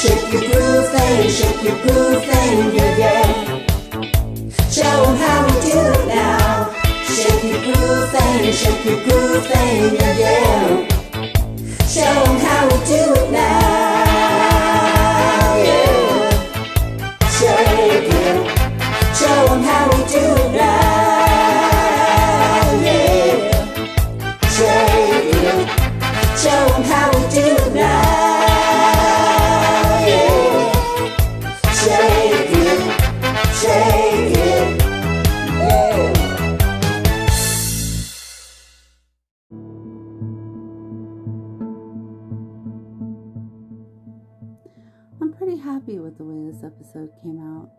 Shake your groove thing, shake your groove thing, yeah, yeah. Show 'em how we do it now. Shake your groove thing, shake your groove thing, yeah, yeah. Show 'em how we do it now, episode came out.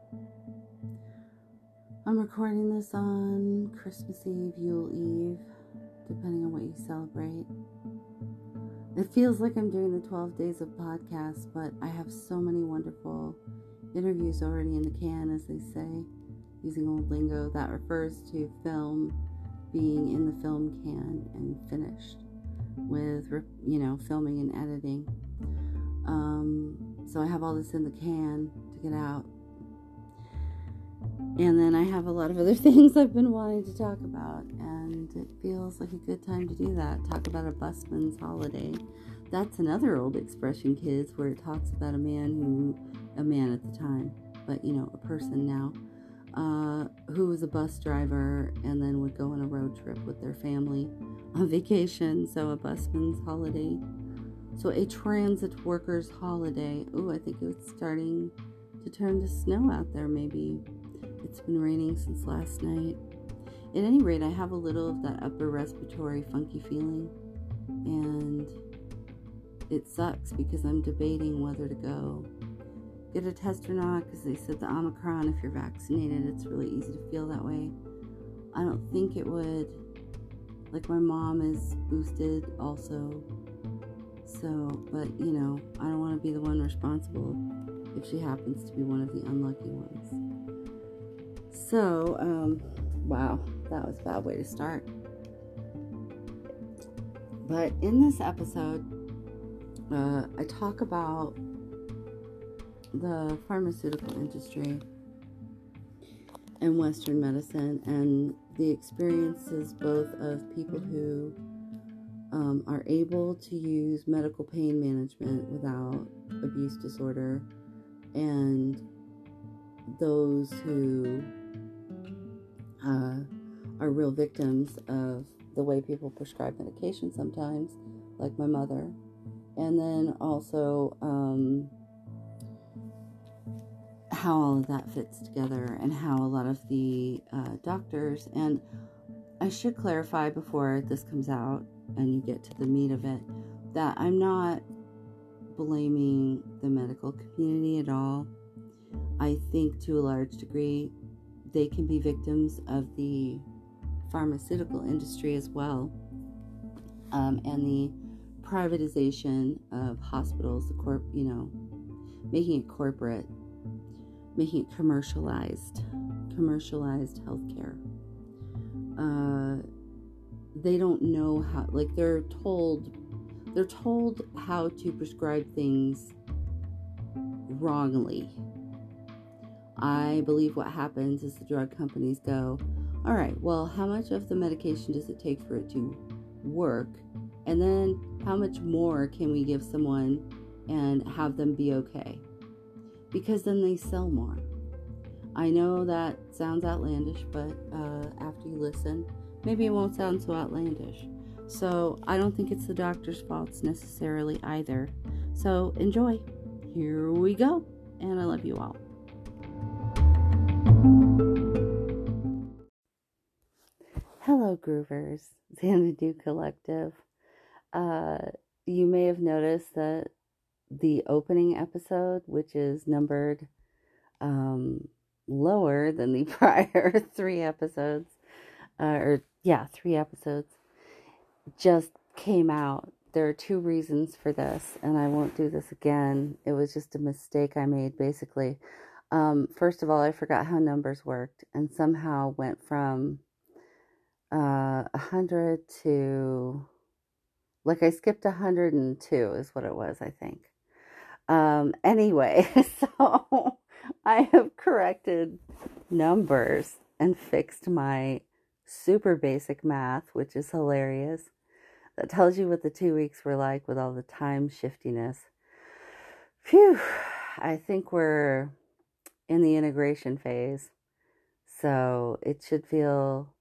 I'm recording this on Christmas Eve, Yule Eve, depending on what you celebrate. It feels like I'm doing the 12 days of podcasts, but I have so many wonderful interviews already in the can, as they say, using old lingo that refers to film being in the film can and finished with, you know, filming and editing. Um, so I have all this in the can to out. And then I have a lot of other things I've been wanting to talk about, and it feels like a good time to do that. Talk about a busman's holiday. That's another old expression, kids, where it talks about a man who, a man at the time, but you know, a person now, uh, who was a bus driver and then would go on a road trip with their family on vacation. So a busman's holiday. So a transit workers' holiday. Oh, I think it's starting to turn to snow out there. Maybe it's been raining since last night. At any rate, I have a little of that upper respiratory funky feeling, and it sucks because I'm debating whether to go get a test or not. Because they said the Omicron, if you're vaccinated, it's really easy to feel that way. I don't think it would. Like my mom is boosted also. So, but you know, I don't want to be the one responsible if she happens to be one of the unlucky ones. So, um, wow, that was a bad way to start. But in this episode, uh, I talk about the pharmaceutical industry and Western medicine and the experiences both of people who um, are able to use medical pain management without abuse disorder and those who uh, are real victims of the way people prescribe medication sometimes, like my mother. And then also um, how all of that fits together and how a lot of the uh, doctors, and I should clarify before this comes out and you get to the meat of it, that I'm not blaming the medical community at all. I think to a large degree they can be victims of the pharmaceutical industry as well um, and the privatization of hospitals, the corp, you know, making it corporate, making it commercialized, commercialized healthcare. Uh, they don't know how, like they're told, they're told how to prescribe things wrongly. I believe what happens is the drug companies go, all right, well, how much of the medication does it take for it to work? And then how much more can we give someone and have them be okay? Because then they sell more. I know that sounds outlandish, but uh, after you listen, maybe it won't sound so outlandish. So I don't think it's the doctor's faults necessarily either. So enjoy. Here we go. And I love you all. Hello, Groovers, Xanadu Collective. Uh, you may have noticed that the opening episode, which is numbered um, lower than the prior three episodes, uh, or yeah, three episodes, just came out. There are two reasons for this, and I won't do this again. It was just a mistake I made, basically. Um, first of all, I forgot how numbers worked and somehow went from uh, 100 to, like, I skipped 102 is what it was, I think. Um, anyway, so I have corrected numbers and fixed my super basic math, which is hilarious. That tells you what the two weeks were like with all the time shiftiness. Phew, I think we're in the integration phase. So it should feel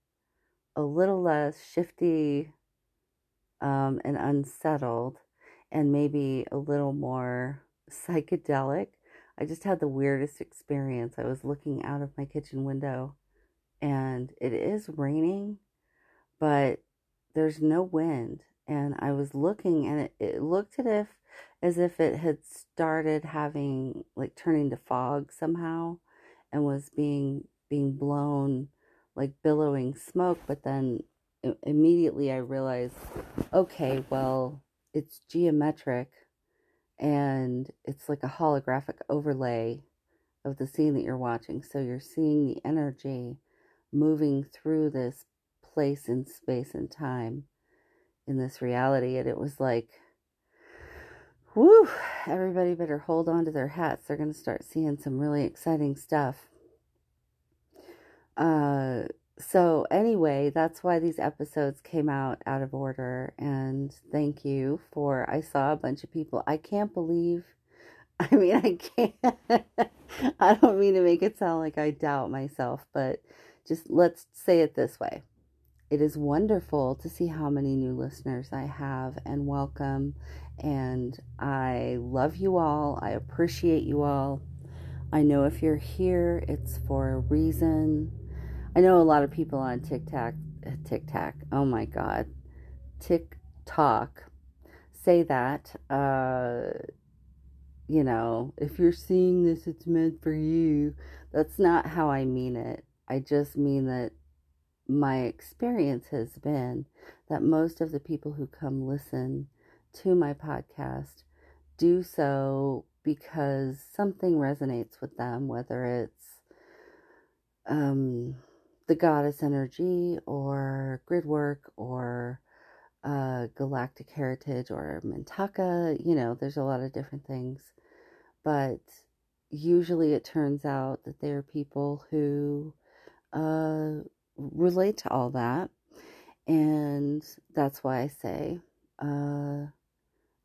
a little less shifty um, and unsettled, and maybe a little more psychedelic. I just had the weirdest experience. I was looking out of my kitchen window and it is raining, but there's no wind. And I was looking and it, it looked as if as if it had started having like turning to fog somehow and was being being blown like billowing smoke but then immediately I realized okay well it's geometric and it's like a holographic overlay of the scene that you're watching so you're seeing the energy moving through this place in space and time in this reality. And it was like, whoo, everybody better hold on to their hats. They're going to start seeing some really exciting stuff. Uh, so, anyway, that's why these episodes came out out of order. And thank you for, I saw a bunch of people. I can't believe, I mean, I can't, I don't mean to make it sound like I doubt myself, but just let's say it this way. It is wonderful to see how many new listeners I have and welcome. And I love you all. I appreciate you all. I know if you're here, it's for a reason. I know a lot of people on TikTok, TikTok, oh my God, TikTok say that. Uh, you know, if you're seeing this, it's meant for you. That's not how I mean it. I just mean that my experience has been that most of the people who come listen to my podcast do so because something resonates with them, whether it's um, the goddess energy or grid work or uh, galactic heritage or Mintaka. You know, there's a lot of different things. But usually it turns out that they are people who uh, relate to all that. And that's why I say, uh,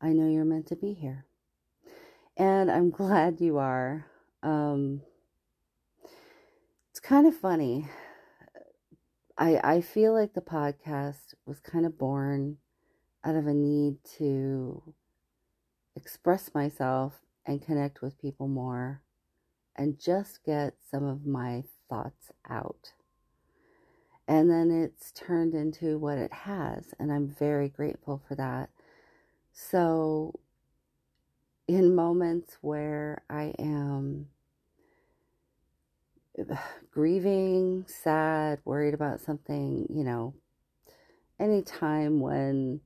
I know you're meant to be here. And I'm glad you are. Um, it's kind of funny. I, I feel like the podcast was kind of born out of a need to express myself and connect with people more and just get some of my thoughts out. And then it's turned into what it has, and I'm very grateful for that. So, in moments where I am grieving, sad, worried about something, you know, any time when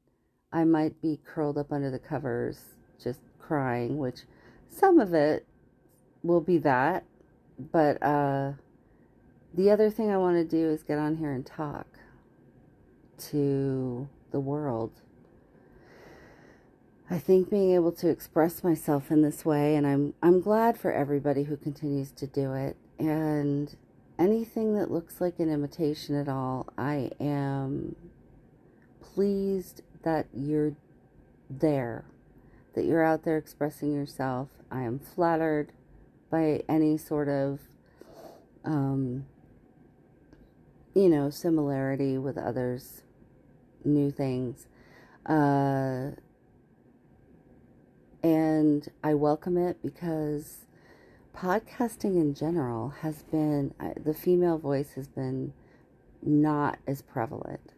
I might be curled up under the covers just crying, which some of it will be that, but uh the other thing I want to do is get on here and talk to the world. I think being able to express myself in this way, and I'm I'm glad for everybody who continues to do it. And anything that looks like an imitation at all, I am pleased that you're there, that you're out there expressing yourself. I am flattered by any sort of um, you know, similarity with others, new things. Uh, and I welcome it because podcasting in general has been, the female voice has been not as prevalent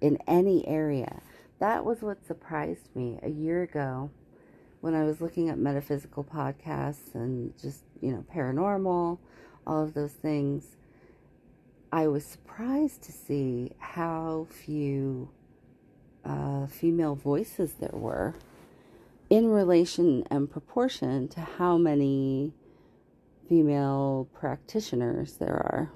in any area. That was what surprised me a year ago when I was looking at metaphysical podcasts and just, you know, paranormal, all of those things. I was surprised to see how few uh, female voices there were in relation and proportion to how many female practitioners there are.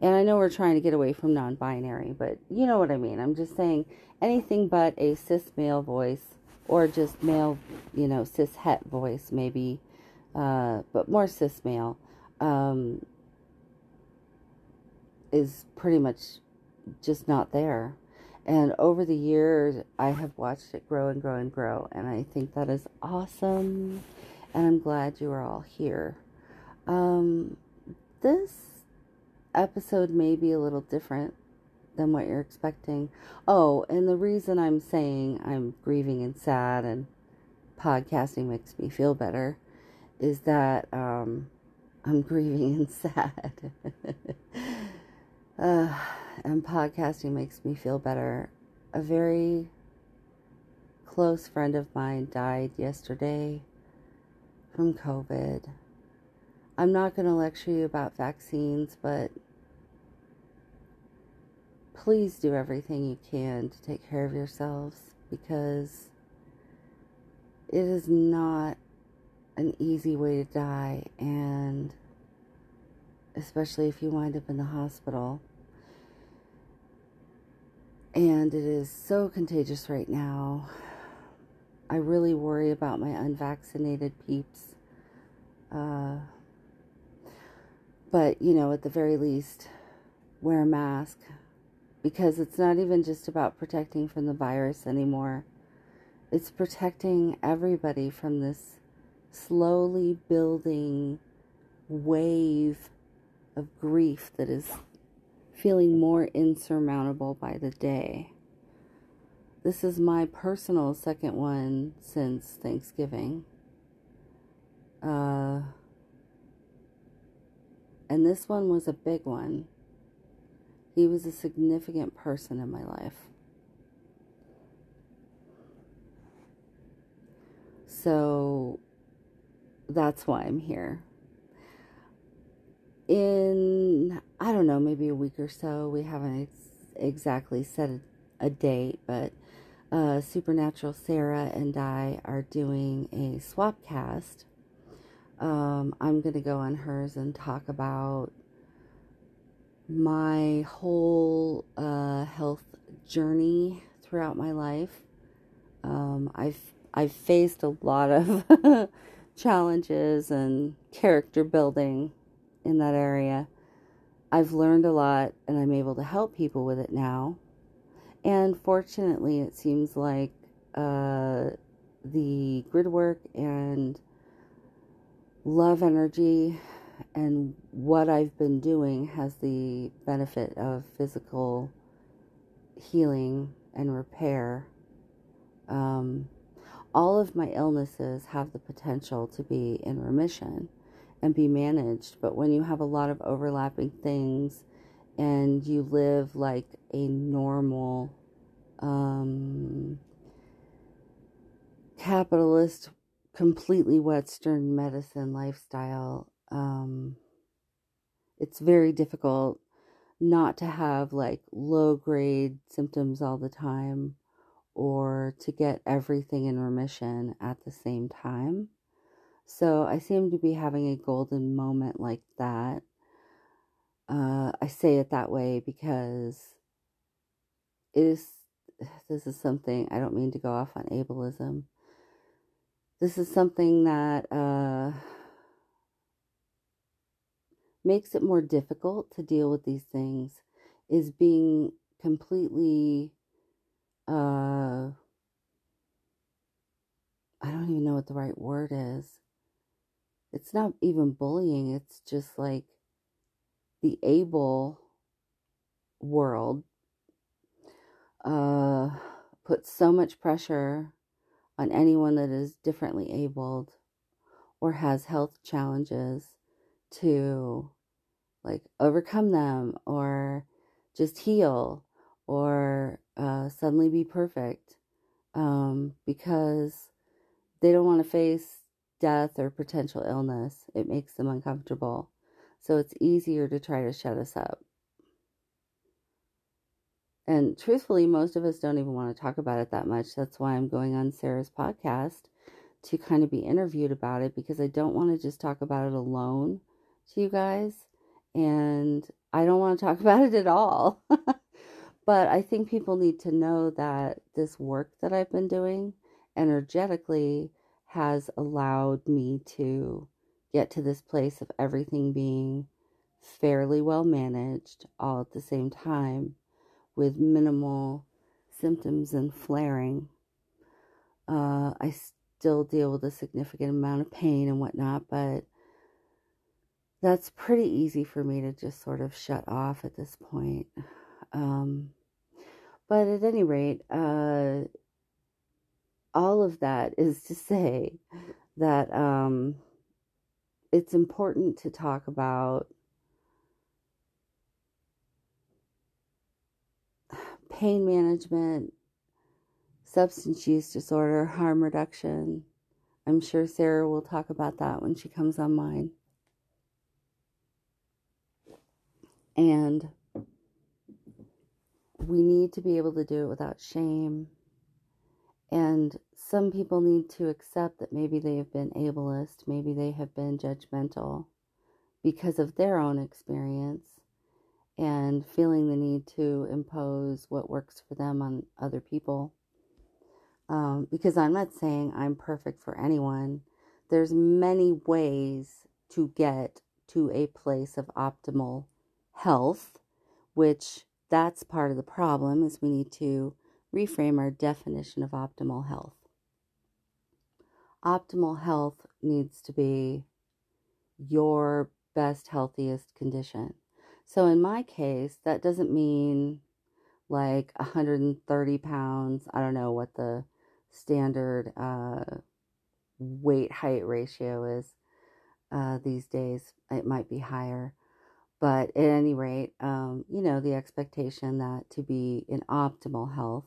And I know we're trying to get away from non binary, but you know what I mean. I'm just saying anything but a cis male voice or just male, you know, cis het voice maybe, uh, but more cis male, um, is pretty much just not there. And over the years, I have watched it grow and grow and grow. And I think that is awesome. And I'm glad you are all here. Um, this episode may be a little different than what you're expecting. Oh, and the reason I'm saying I'm grieving and sad and podcasting makes me feel better is that um, I'm grieving and sad. uh, and podcasting makes me feel better. A very close friend of mine died yesterday from COVID. I'm not going to lecture you about vaccines, but please do everything you can to take care of yourselves because it is not an easy way to die, and especially if you wind up in the hospital. And it is so contagious right now. I really worry about my unvaccinated peeps. Uh, but, you know, at the very least, wear a mask because it's not even just about protecting from the virus anymore. It's protecting everybody from this slowly building wave of grief that is feeling more insurmountable by the day. This is my personal second one since Thanksgiving. Uh, and this one was a big one. He was a significant person in my life. So that's why I'm here in I don't know, maybe a week or so. We haven't ex- exactly set a, a date, but uh, Supernatural Sarah and I are doing a swap cast. Um, I'm going to go on hers and talk about my whole uh, health journey throughout my life. Um, I've I've faced a lot of challenges and character building in that area. I've learned a lot and I'm able to help people with it now. And fortunately, it seems like uh, the grid work and love energy and what I've been doing has the benefit of physical healing and repair. Um, all of my illnesses have the potential to be in remission and be managed. But when you have a lot of overlapping things and you live like a normal um, capitalist, completely Western medicine lifestyle, um, it's very difficult not to have like low grade symptoms all the time or to get everything in remission at the same time. So I seem to be having a golden moment like that. Uh, I say it that way because it is, this is something, I don't mean to go off on ableism. This is something that uh, makes it more difficult to deal with these things, is being completely, uh, I don't even know what the right word is it's not even bullying, it's just like the able world uh, puts so much pressure on anyone that is differently abled or has health challenges to like overcome them or just heal or uh, suddenly be perfect um, because they don't want to face death or potential illness, it makes them uncomfortable. So it's easier to try to shut us up. And truthfully, most of us don't even want to talk about it that much. That's why I'm going on Sarah's podcast to kind of be interviewed about it because I don't want to just talk about it alone to you guys. And I don't want to talk about it at all. but I think people need to know that this work that I've been doing energetically has allowed me to get to this place of everything being fairly well managed all at the same time with minimal symptoms and flaring. Uh, I still deal with a significant amount of pain and whatnot, but that's pretty easy for me to just sort of shut off at this point. Um, but at any rate, uh, all of that is to say that um, it's important to talk about pain management, substance use disorder, harm reduction. I'm sure Sarah will talk about that when she comes online. And we need to be able to do it without shame. And some people need to accept that maybe they have been ableist, maybe they have been judgmental because of their own experience and feeling the need to impose what works for them on other people. Um, because I'm not saying I'm perfect for anyone. There's many ways to get to a place of optimal health, which that's part of the problem is we need to reframe our definition of optimal health. Optimal health needs to be your best, healthiest condition. So in my case, that doesn't mean like 130 pounds. I don't know what the standard uh, weight height ratio is uh, these days. It might be higher. But at any rate, um, you know, the expectation that to be in optimal health,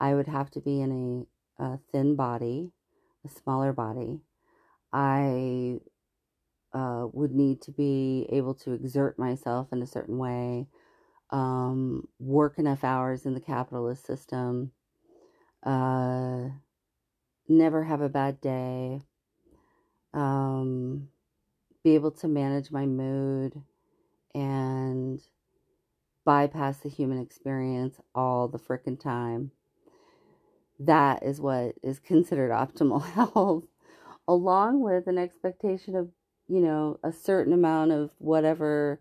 I would have to be in a, a thin body, a smaller body. I uh, would need to be able to exert myself in a certain way, um, work enough hours in the capitalist system, uh, never have a bad day, um, be able to manage my mood and bypass the human experience all the frickin' time. That is what is considered optimal health, along with an expectation of, you know, a certain amount of whatever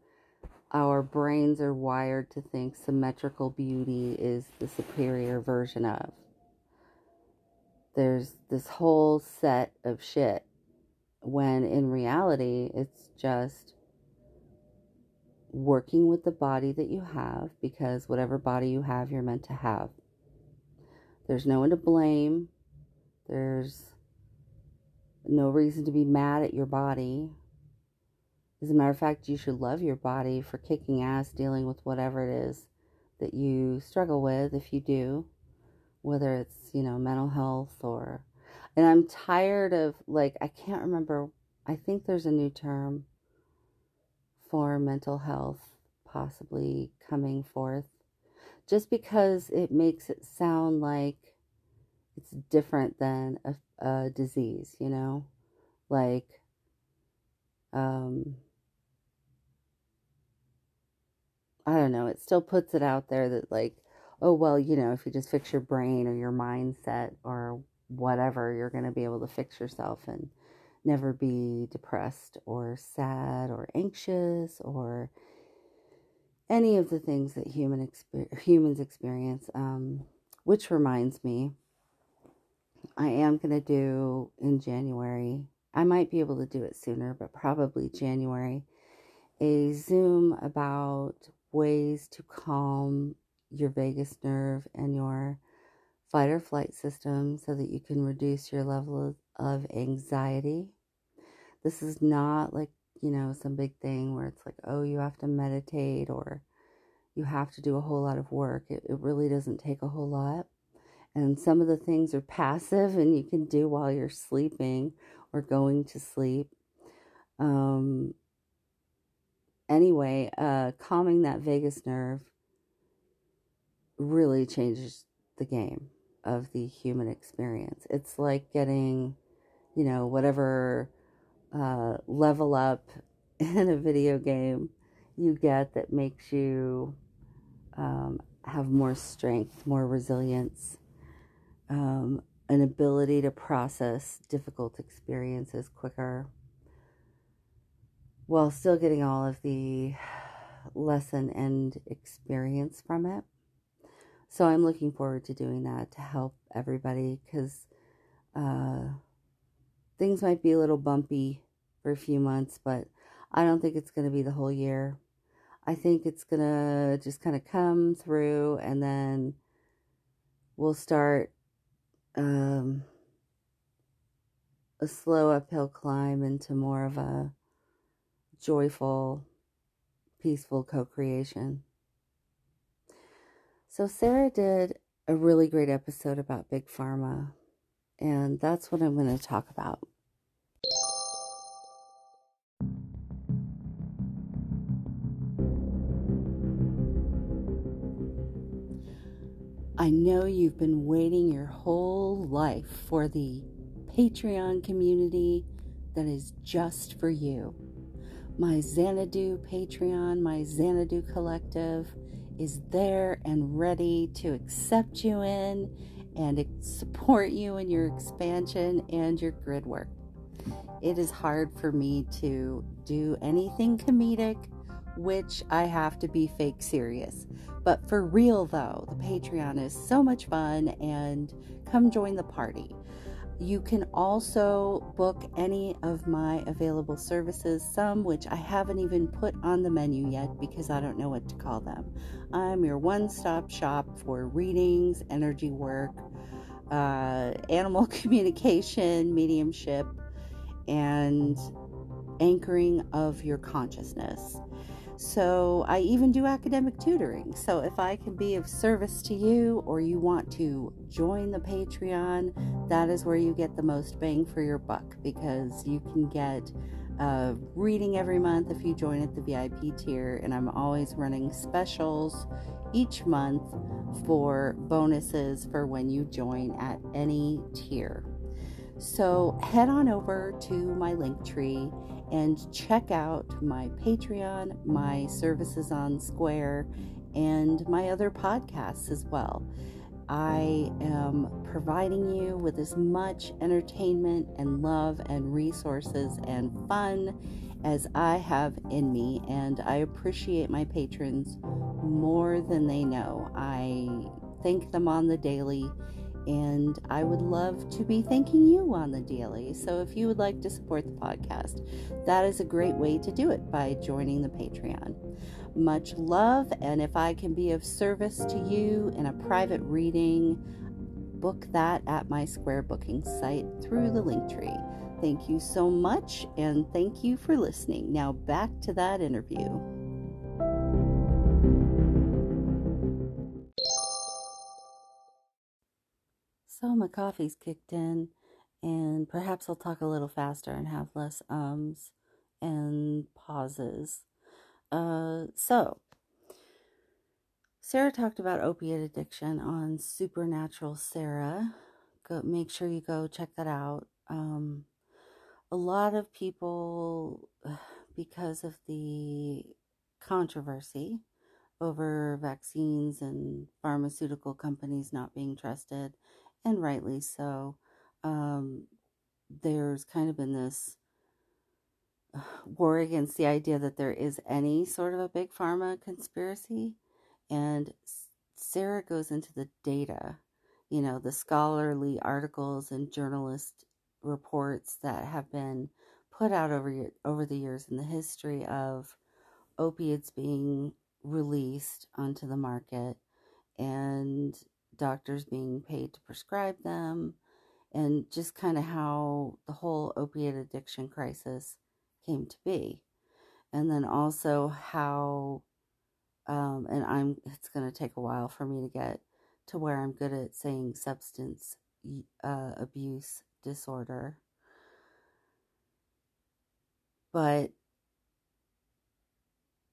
our brains are wired to think symmetrical beauty is the superior version of. There's this whole set of shit when in reality it's just working with the body that you have because whatever body you have, you're meant to have. There's no one to blame. There's no reason to be mad at your body. As a matter of fact, you should love your body for kicking ass dealing with whatever it is that you struggle with if you do, whether it's, you know, mental health or. And I'm tired of, like, I can't remember, I think there's a new term for mental health possibly coming forth just because it makes it sound like it's different than a, a disease, you know? Like, um, I don't know, it still puts it out there that, like, oh, well, you know, if you just fix your brain or your mindset or whatever, you're going to be able to fix yourself. And never be depressed or sad or anxious or any of the things that human exper- humans experience. Um, which reminds me, I am going to do in January, I might be able to do it sooner, but probably January, a Zoom about ways to calm your vagus nerve and your fight or flight system so that you can reduce your level of, of anxiety this is not like, you know, some big thing where it's like, oh, you have to meditate or you have to do a whole lot of work. It, it really doesn't take a whole lot. And some of the things are passive and you can do while you're sleeping or going to sleep. Um, anyway, uh, calming that vagus nerve really changes the game of the human experience. It's like getting, you know, whatever uh, level up in a video game you get that makes you um, have more strength, more resilience. Um, an ability to process difficult experiences quicker while still getting all of the lesson and experience from it. So I'm looking forward to doing that to help everybody because uh, things might be a little bumpy for a few months, but I don't think it's going to be the whole year. I think it's going to just kind of come through and then we'll start um, a slow uphill climb into more of a joyful, peaceful co creation. So, Sarah did a really great episode about Big Pharma, and that's what I'm going to talk about. I know you've been waiting your whole life for the Patreon community that is just for you. My Xanadu Patreon, my Xanadu Collective is there and ready to accept you in and support you in your expansion and your grid work. It is hard for me to do anything comedic, which I have to be fake serious. But for real though, the Patreon is so much fun and come join the party. You can also book any of my available services, some which I haven't even put on the menu yet because I don't know what to call them. I'm your one stop shop for readings, energy work, uh, animal communication, mediumship, and anchoring of your consciousness. So I even do academic tutoring. So if I can be of service to you or you want to join the Patreon, that is where you get the most bang for your buck because you can get reading every month if you join at the VIP tier. And I'm always running specials each month for bonuses for when you join at any tier. So head on over to my link tree and check out my Patreon, my services on Square, and my other podcasts as well. I am providing you with as much entertainment and love and resources and fun as I have in me, and I appreciate my patrons more than they know. I thank them on the daily and I would love to be thanking you on the daily. So if you would like to support the podcast, that is a great way to do it by joining the Patreon. Much love, and if I can be of service to you in a private reading, book that at my Square booking site through the link tree. Thank you so much, and thank you for listening. Now back to that interview. So my coffee's kicked in, and perhaps I'll talk a little faster and have less ums and pauses. Uh, so, Sarah talked about opiate addiction on Supernatural Sarah. Go make sure you go check that out. Um, a lot of people, because of the controversy over vaccines and pharmaceutical companies not being trusted, and rightly so. Um, there's kind of been this war against the idea that there is any sort of a big pharma conspiracy. And Sarah goes into the data, you know, the scholarly articles and journalist reports that have been put out over over the years in the history of opiates being released onto the market and doctors being paid to prescribe them, and just kind of how the whole opiate addiction crisis came to be. And then also how, um, and I'm, it's going to take a while for me to get to where I'm good at saying substance uh, abuse disorder. But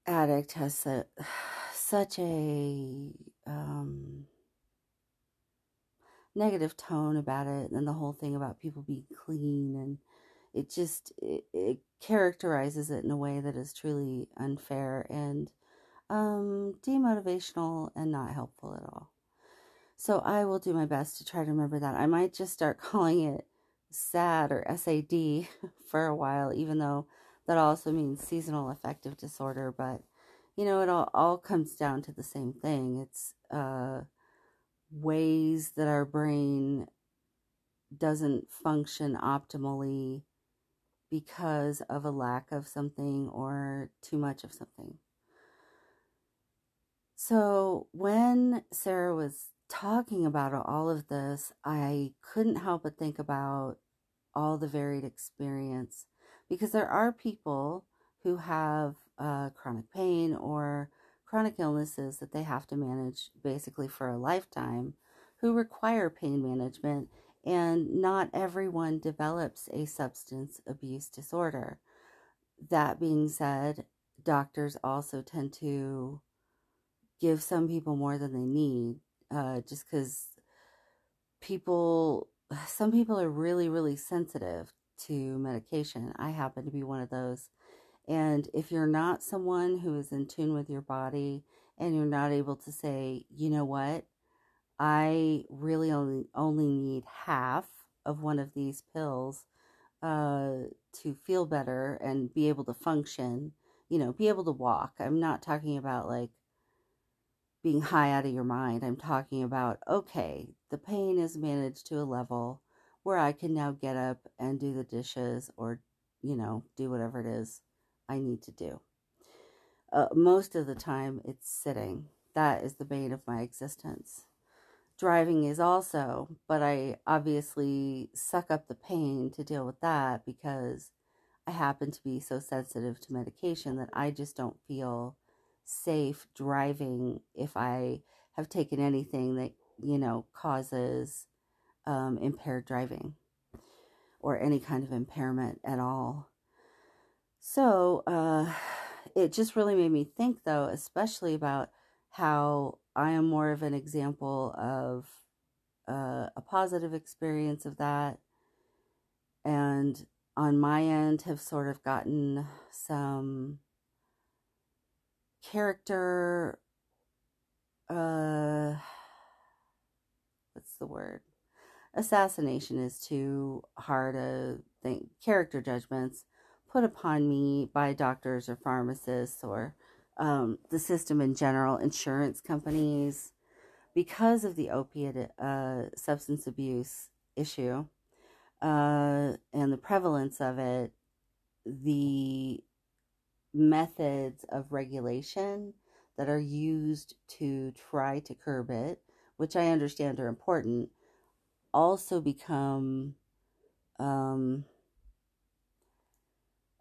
addict has a, such a um, negative tone about it and the whole thing about people being clean and it just it, it characterizes it in a way that is truly unfair and um, demotivational and not helpful at all So I will do my best to try to remember that. I might just start calling it SAD or SAD for a while, even though that also means seasonal affective disorder. But, you know, it all, all comes down to the same thing. It's uh, ways that our brain doesn't function optimally because of a lack of something or too much of something. So when Sarah was talking about all of this, I couldn't help but think about all the varied experience because there are people who have uh, chronic pain or chronic illnesses that they have to manage basically for a lifetime who require pain management and not everyone develops a substance abuse disorder. That being said, doctors also tend to give some people more than they need uh, just because people, some people are really, really sensitive to medication. I happen to be one of those. And if you're not someone who is in tune with your body and you're not able to say, you know what, I really only only need half of one of these pills uh, to feel better and be able to function, you know, be able to walk. I'm not talking about like being high out of your mind. I'm talking about, okay, the pain is managed to a level where I can now get up and do the dishes or, you know, do whatever it is I need to do. Uh, most of the time, it's sitting. That is the bane of my existence driving is also, but I obviously suck up the pain to deal with that because I happen to be so sensitive to medication that I just don't feel safe driving if I have taken anything that, you know, causes um, impaired driving or any kind of impairment at all. So uh, it just really made me think, though, especially about how I am more of an example of uh, a positive experience of that. And on my end, have sort of gotten some character. Uh, what's the word? Assassination is too hard a thing. Character judgments put upon me by doctors or pharmacists or um, the system in general, insurance companies, because of the opiate uh, substance abuse issue uh, and the prevalence of it, the methods of regulation that are used to try to curb it, which I understand are important, also become um,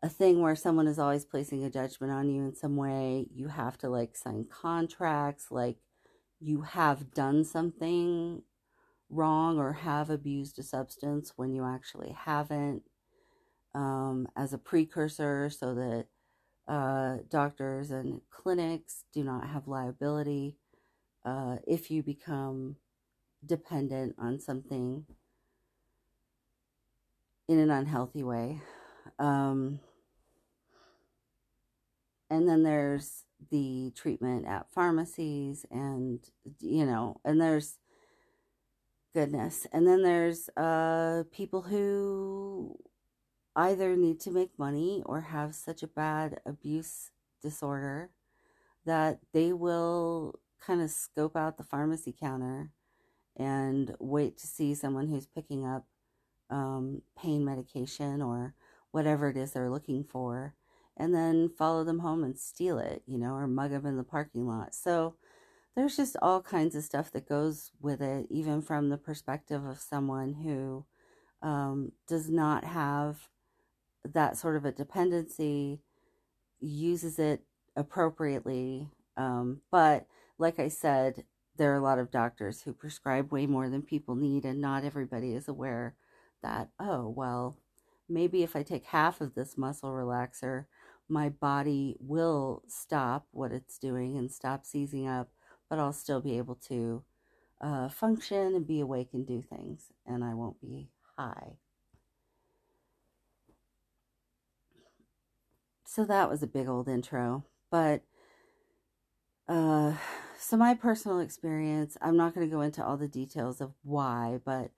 a thing where someone is always placing a judgment on you in some way. You have to like sign contracts, like you have done something wrong or have abused a substance when you actually haven't, um, as a precursor so that uh, doctors and clinics do not have liability uh, if you become dependent on something in an unhealthy way. Um, and then there's the treatment at pharmacies and you know and there's goodness. And then there's uh people who either need to make money or have such a bad abuse disorder that they will kind of scope out the pharmacy counter and wait to see someone who's picking up um, pain medication or whatever it is they're looking for and then follow them home and steal it, you know, or mug them in the parking lot. So there's just all kinds of stuff that goes with it, even from the perspective of someone who um, does not have that sort of a dependency, uses it appropriately. Um, but like I said, there are a lot of doctors who prescribe way more than people need, and not everybody is aware that, oh, well, maybe if I take half of this muscle relaxer, my body will stop what it's doing and stop seizing up, but I'll still be able to uh, function and be awake and do things, and I won't be high. So that was a big old intro, but uh, so my personal experience, I'm not going to go into all the details of why, but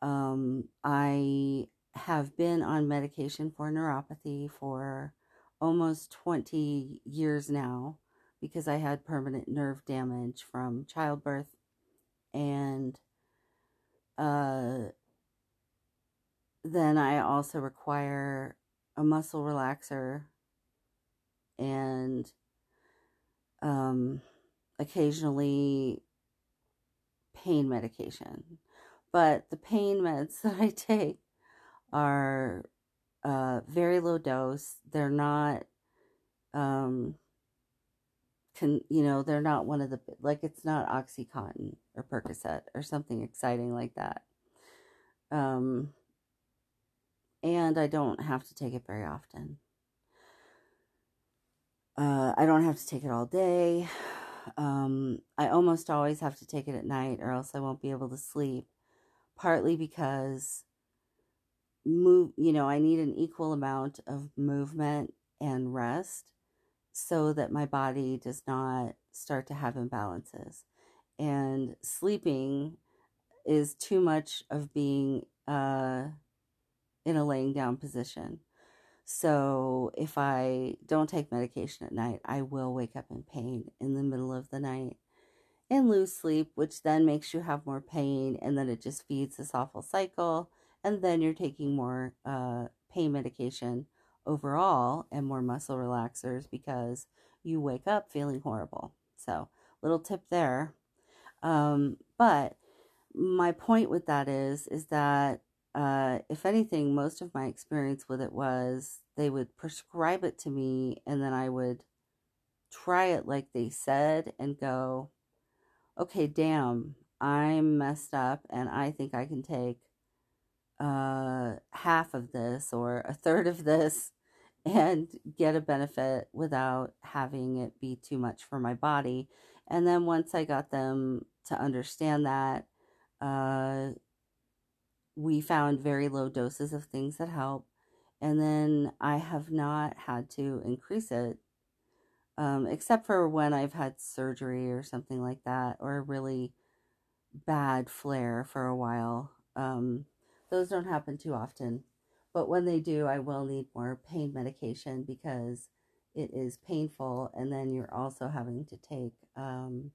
um, I have been on medication for neuropathy for almost 20 years now because I had permanent nerve damage from childbirth and uh, then I also require a muscle relaxer and um, occasionally pain medication. But the pain meds that I take are uh, very low dose. They're not, um, can you know, they're not one of the like it's not OxyContin or Percocet or something exciting like that. Um, and I don't have to take it very often. Uh, I don't have to take it all day. Um, I almost always have to take it at night, or else I won't be able to sleep. Partly because move, you know, I need an equal amount of movement and rest so that my body does not start to have imbalances. And sleeping is too much of being uh, in a laying down position. So if I don't take medication at night, I will wake up in pain in the middle of the night and lose sleep, which then makes you have more pain, and then it just feeds this awful cycle. And then you're taking more uh, pain medication overall and more muscle relaxers because you wake up feeling horrible. So, little tip there. Um, but my point with that is, is that uh, if anything, most of my experience with it was they would prescribe it to me and then I would try it like they said and go, okay, damn, I'm messed up and I think I can take uh, half of this or a third of this and get a benefit without having it be too much for my body. And then once I got them to understand that, uh, we found very low doses of things that help. And then I have not had to increase it, um, except for when I've had surgery or something like that, or a really bad flare for a while. Um, those don't happen too often. But when they do, I will need more pain medication because it is painful. And then you're also having to take um,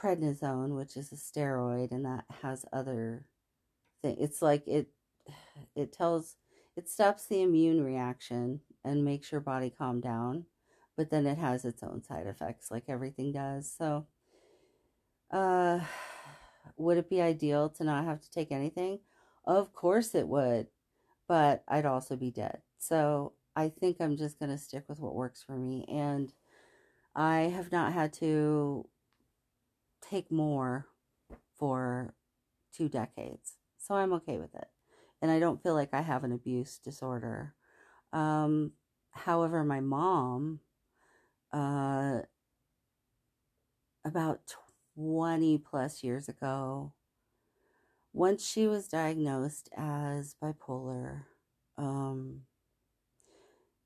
prednisone, which is a steroid, and that has other thing. It's like it it tells it stops the immune reaction and makes your body calm down, but then it has its own side effects like everything does. So uh would it be ideal to not have to take anything? Of course it would, but I'd also be dead. So I think I'm just going to stick with what works for me and I have not had to take more for two decades. So I'm okay with it. And I don't feel like I have an abuse disorder. Um, however, my mom, uh, about 20 plus years ago, once she was diagnosed as bipolar um,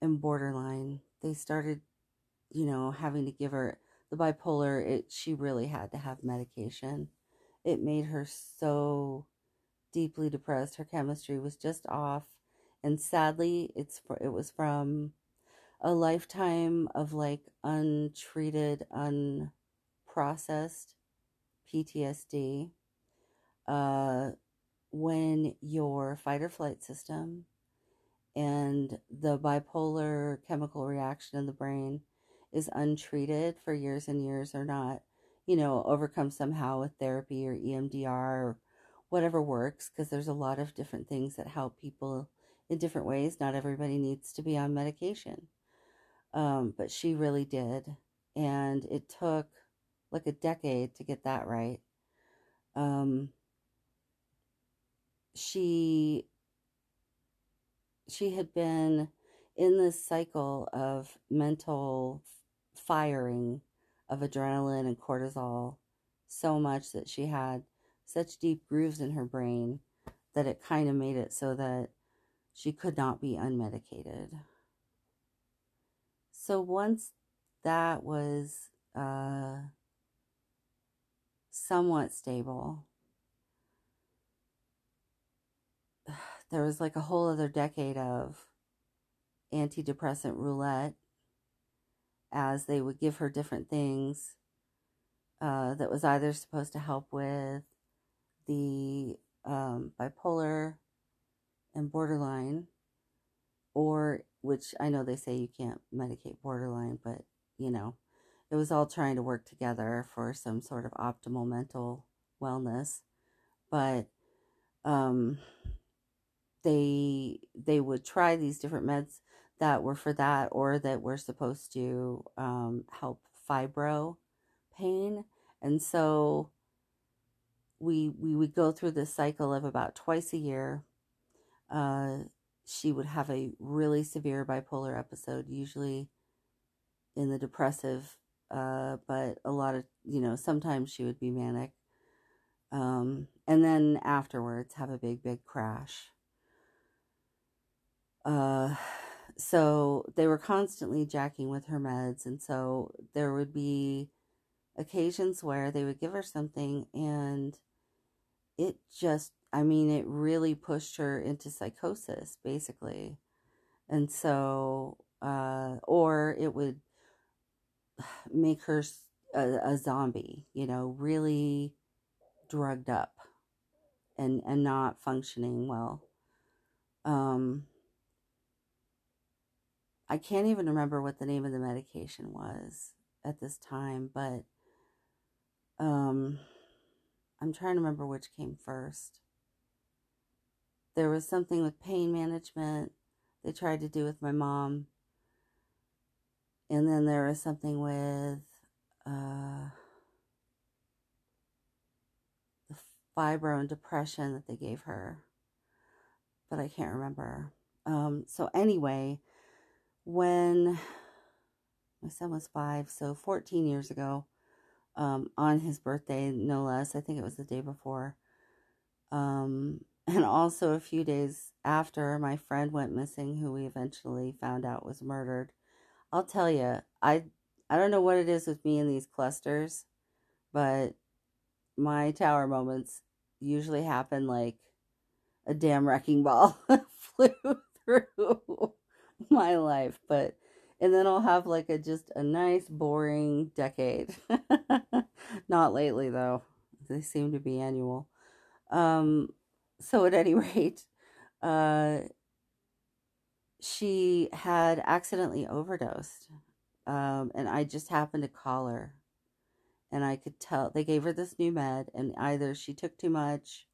and borderline, they started, you know, having to give her the bipolar. It she really had to have medication. It made her so deeply depressed. Her chemistry was just off, and sadly, it's it was from a lifetime of like untreated, unprocessed PTSD. Uh, when your fight or flight system and the bipolar chemical reaction in the brain is untreated for years and years or not, you know, overcome somehow with therapy or EMDR or whatever works because there's a lot of different things that help people in different ways. Not everybody needs to be on medication. Um, but she really did. And it took like a decade to get that right. Um, she she had been in this cycle of mental firing of adrenaline and cortisol so much that she had such deep grooves in her brain that it kind of made it so that she could not be unmedicated. So once that was uh, somewhat stable. There was like a whole other decade of antidepressant roulette as they would give her different things uh, that was either supposed to help with the um, bipolar and borderline, or which I know they say you can't medicate borderline, but you know, it was all trying to work together for some sort of optimal mental wellness. But um, they they would try these different meds that were for that or that were supposed to um, help fibro pain. And so we we would go through this cycle of about twice a year. Uh, she would have a really severe bipolar episode usually in the depressive uh, but a lot of you know sometimes she would be manic. Um, and then afterwards have a big big crash uh, so they were constantly jacking with her meds and so there would be occasions where they would give her something and it just i mean it really pushed her into psychosis basically. And so uh or it would make her a, a zombie you know really drugged up and and not functioning well. Um I can't even remember what the name of the medication was at this time, but um, I'm trying to remember which came first. There was something with pain management they tried to do with my mom. And then there was something with uh, the fibro and depression that they gave her. But I can't remember. Um, so, anyway, when my son was five, so 14 years ago, um, on his birthday, no less. I think it was the day before. Um, and also a few days after my friend went missing, who we eventually found out was murdered. I'll tell you, I I don't know what it is with me in these clusters, but my tower moments usually happen like a damn wrecking ball flew through my life, but and then I'll have like a just a nice boring decade. Not lately though. They seem to be annual. Um so at any rate, uh she had accidentally overdosed. Um and I just happened to call her. And I could tell they gave her this new med and either she took too much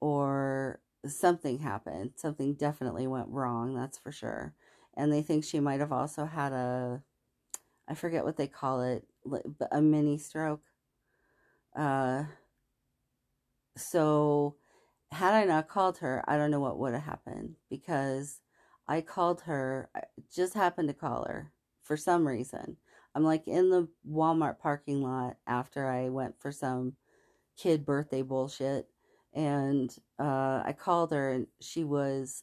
or something happened. Something definitely went wrong, that's for sure and they think she might have also had a I forget what they call it, a mini stroke. Uh, so had I not called her, I don't know what would have happened because I called her, I just happened to call her for some reason. I'm like in the Walmart parking lot after I went for some kid birthday bullshit. And uh, I called her and she was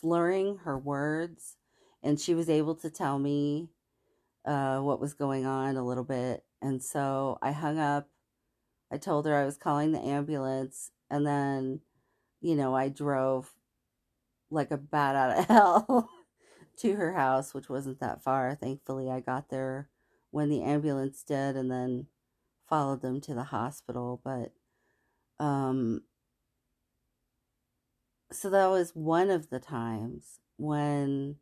slurring her words and she was able to tell me uh, what was going on a little bit. And so I hung up. I told her I was calling the ambulance. And then, you know, I drove like a bat out of hell to her house, which wasn't that far. Thankfully, I got there when the ambulance did and then followed them to the hospital. But, um, so that was one of the times when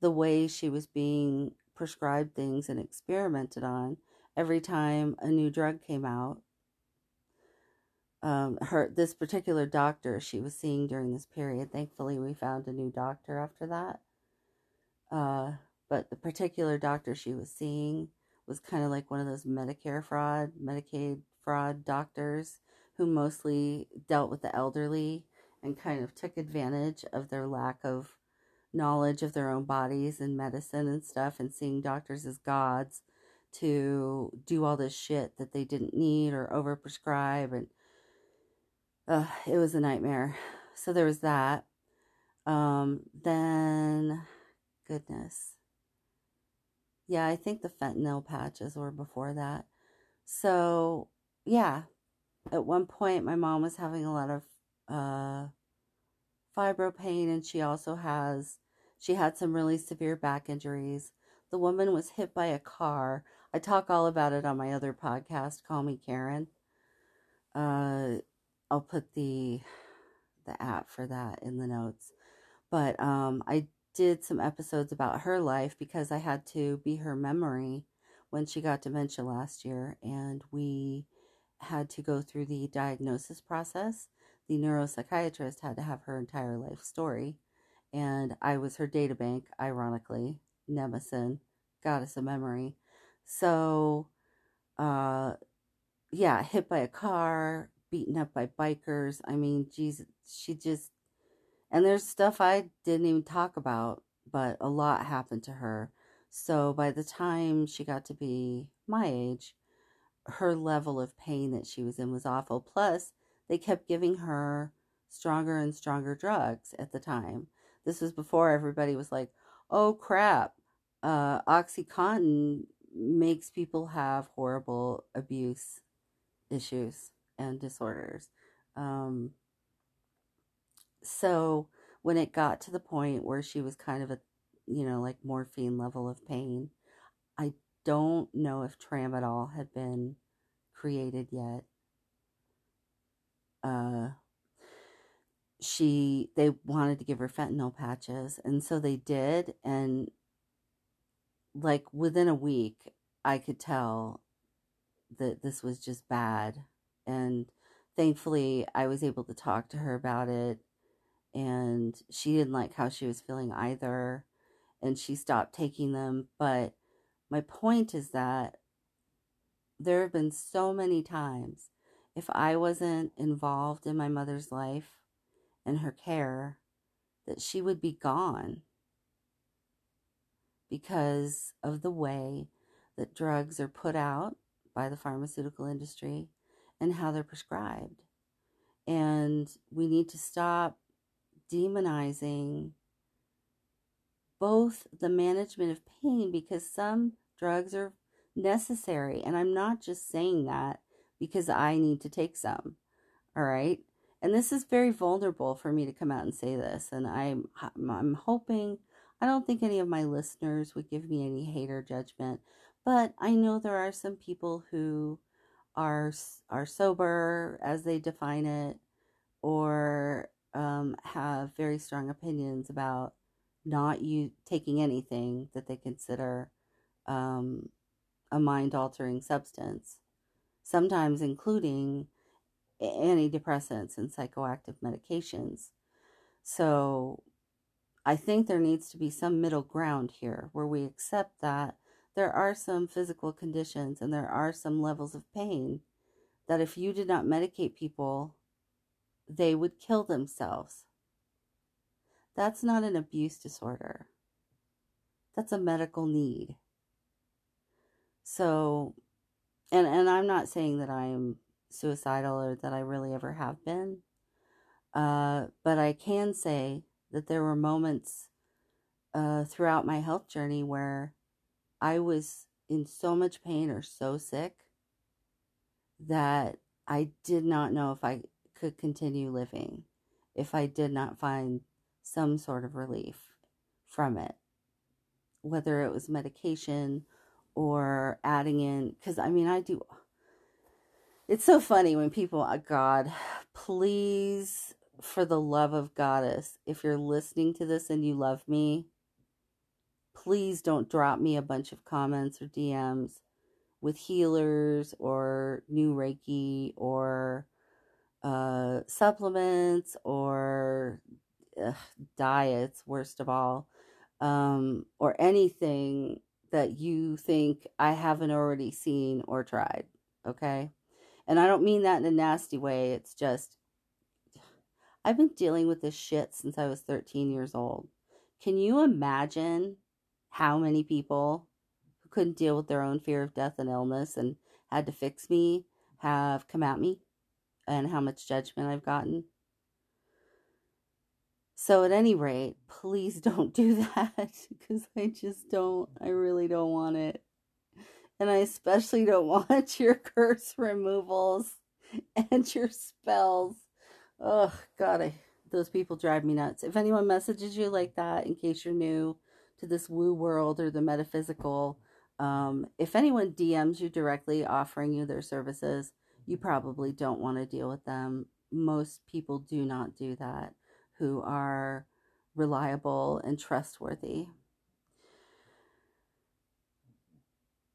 the way she was being prescribed things and experimented on every time a new drug came out. Um, her this particular doctor she was seeing during this period. Thankfully, we found a new doctor after that. Uh, but the particular doctor she was seeing was kind of like one of those Medicare fraud, Medicaid fraud doctors who mostly dealt with the elderly and kind of took advantage of their lack of knowledge of their own bodies and medicine and stuff and seeing doctors as gods to do all this shit that they didn't need or overprescribe and uh, it was a nightmare. So there was that. Um, then goodness. Yeah i think the fentanyl patches were before that. So yeah at one point, my mom was having a lot of uh, fibro pain, and she also has she had some really severe back injuries. The woman was hit by a car. I talk all about it on my other podcast, Call Me Karen. Uh, I'll put the the app for that in the notes. But um, I did some episodes about her life because I had to be her memory when she got dementia last year, and we had to go through the diagnosis process. The neuropsychiatrist had to have her entire life story, and I was her databank, ironically, Nemesis, goddess of memory. So, uh, yeah, hit by a car, beaten up by bikers. I mean, Jesus, she just, and there's stuff I didn't even talk about, but a lot happened to her. So by the time she got to be my age, her level of pain that she was in was awful. Plus, they kept giving her stronger and stronger drugs at the time. This was before everybody was like, oh crap, uh, Oxycontin makes people have horrible abuse issues and disorders. Um, so when it got to the point where she was kind of a, you know, like morphine level of pain, I don't know if tramadol had been created yet. Uh, she they wanted to give her fentanyl patches, and so they did, and like within a week, I could tell that this was just bad. And thankfully, I was able to talk to her about it. And she didn't like how she was feeling either. And she stopped taking them. But my point is that there have been so many times if I wasn't involved in my mother's life and her care, that she would be gone because of the way that drugs are put out by the pharmaceutical industry and how they're prescribed. And we need to stop demonizing both the management of pain because some drugs are necessary. And I'm not just saying that because I need to take some. All right. And this is very vulnerable for me to come out and say this. And I'm, I'm hoping, I don't think any of my listeners would give me any hate or judgment, but I know there are some people who are are sober as they define it, or um, have very strong opinions about not you taking anything that they consider um, a mind altering substance, sometimes including antidepressants and psychoactive medications. So I think there needs to be some middle ground here where we accept that there are some physical conditions and there are some levels of pain that if you did not medicate people, they would kill themselves. That's not an abuse disorder. That's a medical need. So, and and I'm not saying that I am suicidal or that I really ever have been. Uh, but I can say that there were moments uh, throughout my health journey where I was in so much pain or so sick that I did not know if I could continue living if I did not find some sort of relief from it. Whether it was medication or adding in, because I mean, I do. It's so funny when people, oh God, please, for the love of Goddess, if you're listening to this and you love me, please don't drop me a bunch of comments or DMs with healers or new Reiki or uh, supplements or ugh, diets, worst of all, um, or anything that you think I haven't already seen or tried. Okay. And I don't mean that in a nasty way. It's just, I've been dealing with this shit since I was 13 years old. Can you imagine how many people who couldn't deal with their own fear of death and illness and had to fix me have come at me and how much judgment I've gotten. So, at any rate, please don't do that because I just don't, I really don't want it. And I especially don't want your curse removals and your spells. Oh, God, I, those people drive me nuts. If anyone messages you like that, in case you're new to this woo world or the metaphysical, um, if anyone DMs you directly offering you their services, you probably don't want to deal with them. Most people do not do that who are reliable and trustworthy.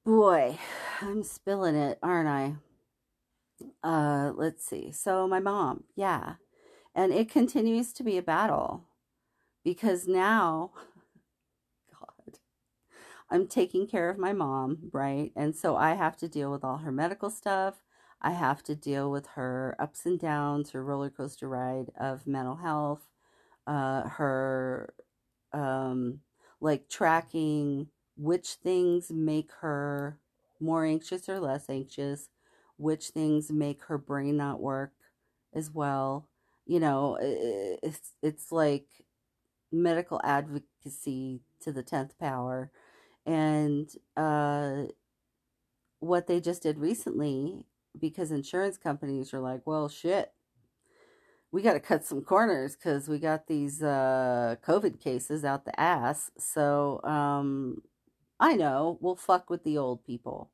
Boy, I'm spilling it, aren't I? Uh, let's see. So my mom, yeah. And it continues to be a battle because now God, I'm taking care of my mom, right? And so I have to deal with all her medical stuff. I have to deal with her ups and downs, her roller coaster ride of mental health, uh, her um, like tracking which things make her more anxious or less anxious, which things make her brain not work as well. You know, it's it's like medical advocacy to the 10th power. And uh, what they just did recently, because insurance companies are like, well, shit, we got to cut some corners because we got these uh, COVID cases out the ass. So um, I know, we'll fuck with the old people.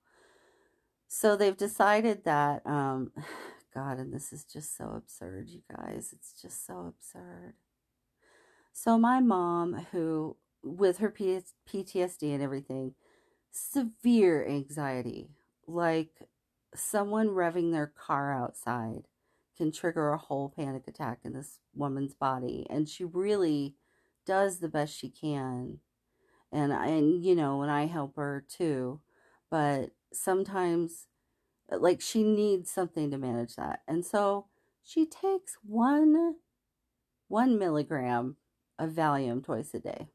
So they've decided that, um, God, and this is just so absurd, you guys. It's just so absurd. So my mom, who, with her PTSD and everything, severe anxiety, like someone revving their car outside can trigger a whole panic attack in this woman's body. And she really does the best she can and and you know and I help her too but sometimes uh, like she needs something to manage that and so she takes one one milligram of Valium twice a day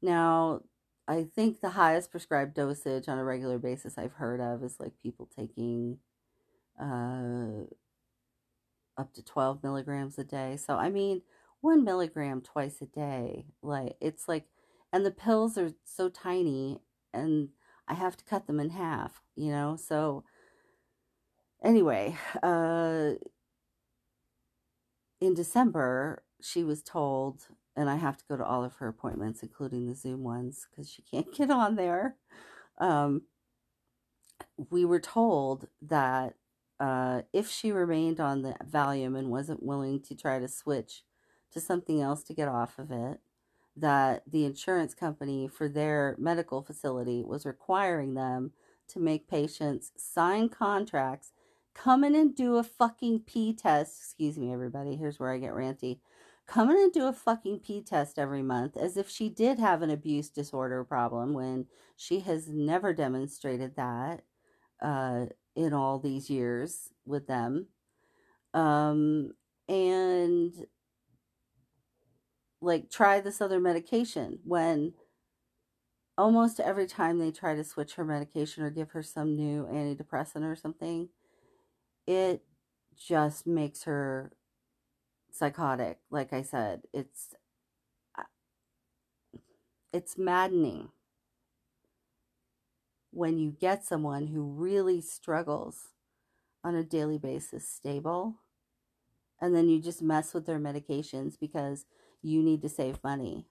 now I think the highest prescribed dosage on a regular basis I've heard of is like people taking uh, up to 12 milligrams a day. So, I mean, one milligram twice a day, like it's like and the pills are so tiny and I have to cut them in half, you know? So anyway, uh in December, she was told and I have to go to all of her appointments including the Zoom ones cuz she can't get on there. Um we were told that uh, if she remained on the Valium and wasn't willing to try to switch to something else to get off of it, that the insurance company for their medical facility was requiring them to make patients sign contracts, come in and do a fucking P test. Excuse me, everybody. Here's where I get ranty. Come in and do a fucking P test every month as if she did have an abuse disorder problem when she has never demonstrated that uh, in all these years with them. Um, and like try this other medication when almost every time they try to switch her medication or give her some new antidepressant or something, it just makes her psychotic. Like I said, it's uh, it's maddening when you get someone who really struggles on a daily basis stable and then you just mess with their medications because you need to save money.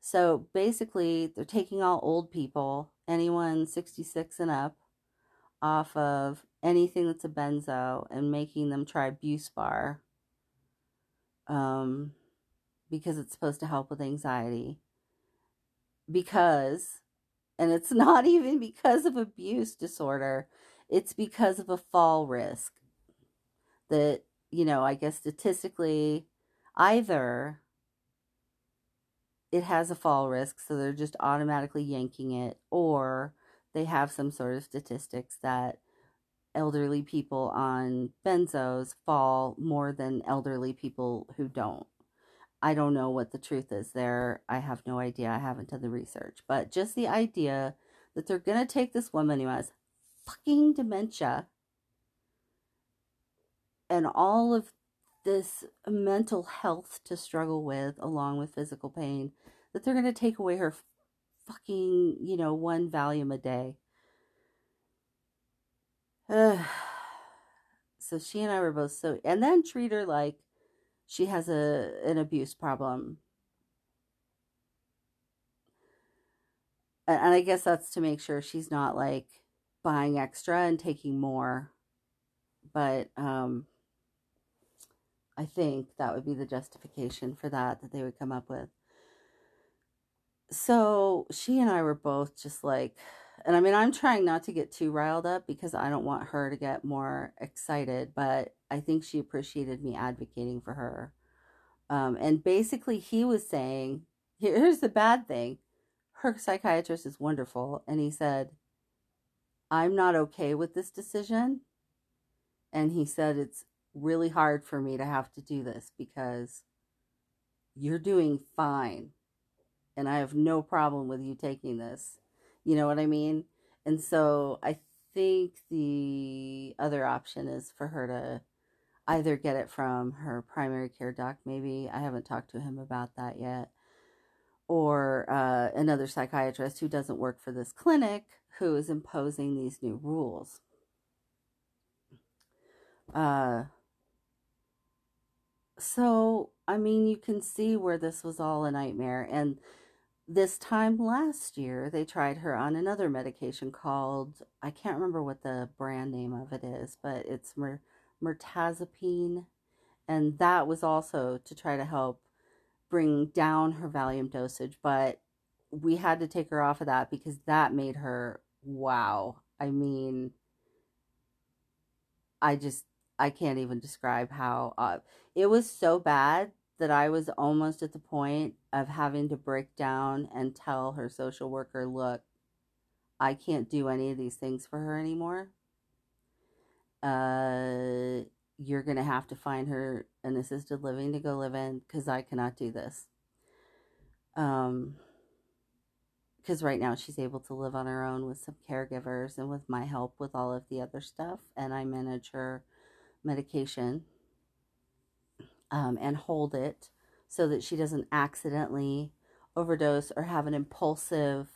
So basically, they're taking all old people, anyone 66 and up, off of anything that's a benzo and making them try Buspar um, because it's supposed to help with anxiety. Because, and it's not even because of abuse disorder, it's because of a fall risk that, you know, I guess statistically, either it has a fall risk, so they're just automatically yanking it, or they have some sort of statistics that elderly people on benzos fall more than elderly people who don't. I don't know what the truth is there. I have no idea. I haven't done the research. But just the idea that they're going to take this woman who has fucking dementia and all of this mental health to struggle with along with physical pain that they're going to take away her fucking, you know, one Valium a day. so So she and I were both so, and then treat her like she has a an abuse problem. And, and I guess that's to make sure she's not like buying extra and taking more. But um I think that would be the justification for that that they would come up with. So she and I were both just like, and I mean, I'm trying not to get too riled up because I don't want her to get more excited, but I think she appreciated me advocating for her. Um, and basically, he was saying, here's the bad thing her psychiatrist is wonderful. And he said, I'm not okay with this decision. And he said, it's really hard for me to have to do this because you're doing fine and I have no problem with you taking this. You know what I mean? And so I think the other option is for her to either get it from her primary care doc, maybe. I haven't talked to him about that yet. Or uh, another psychiatrist who doesn't work for this clinic who is imposing these new rules. Uh, so, I mean, you can see where this was all a nightmare. And this time last year, they tried her on another medication called, I can't remember what the brand name of it is, but it's mer- mirtazapine. And that was also to try to help bring down her Valium dosage. But we had to take her off of that because that made her, wow. I mean, I just, I can't even describe how uh, it was so bad that I was almost at the point of having to break down and tell her social worker, look, I can't do any of these things for her anymore. Uh, you're going to have to find her an assisted living to go live in because I cannot do this. Um, because right now she's able to live on her own with some caregivers and with my help with all of the other stuff, and I manage her medication um, and hold it so that she doesn't accidentally overdose or have an impulsive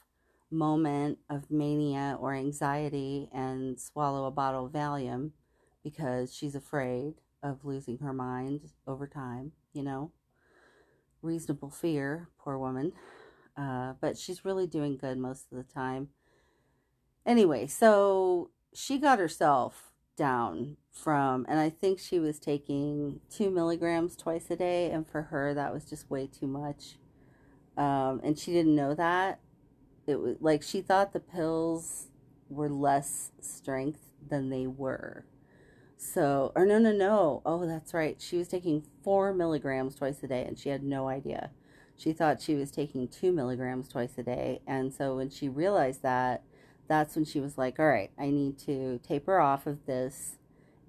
moment of mania or anxiety and swallow a bottle of Valium because she's afraid of losing her mind over time, you know. Reasonable fear, poor woman. Uh, but she's really doing good most of the time. Anyway, so she got herself down from, and I think she was taking two milligrams twice a day, and for her that was just way too much. Um, and she didn't know that. It was like she thought the pills were less strength than they were. So, or no, no, no. Oh, that's right. She was taking four milligrams twice a day, and she had no idea. She thought she was taking two milligrams twice a day. And so when she realized that, that's when she was like, all right, I need to taper off of this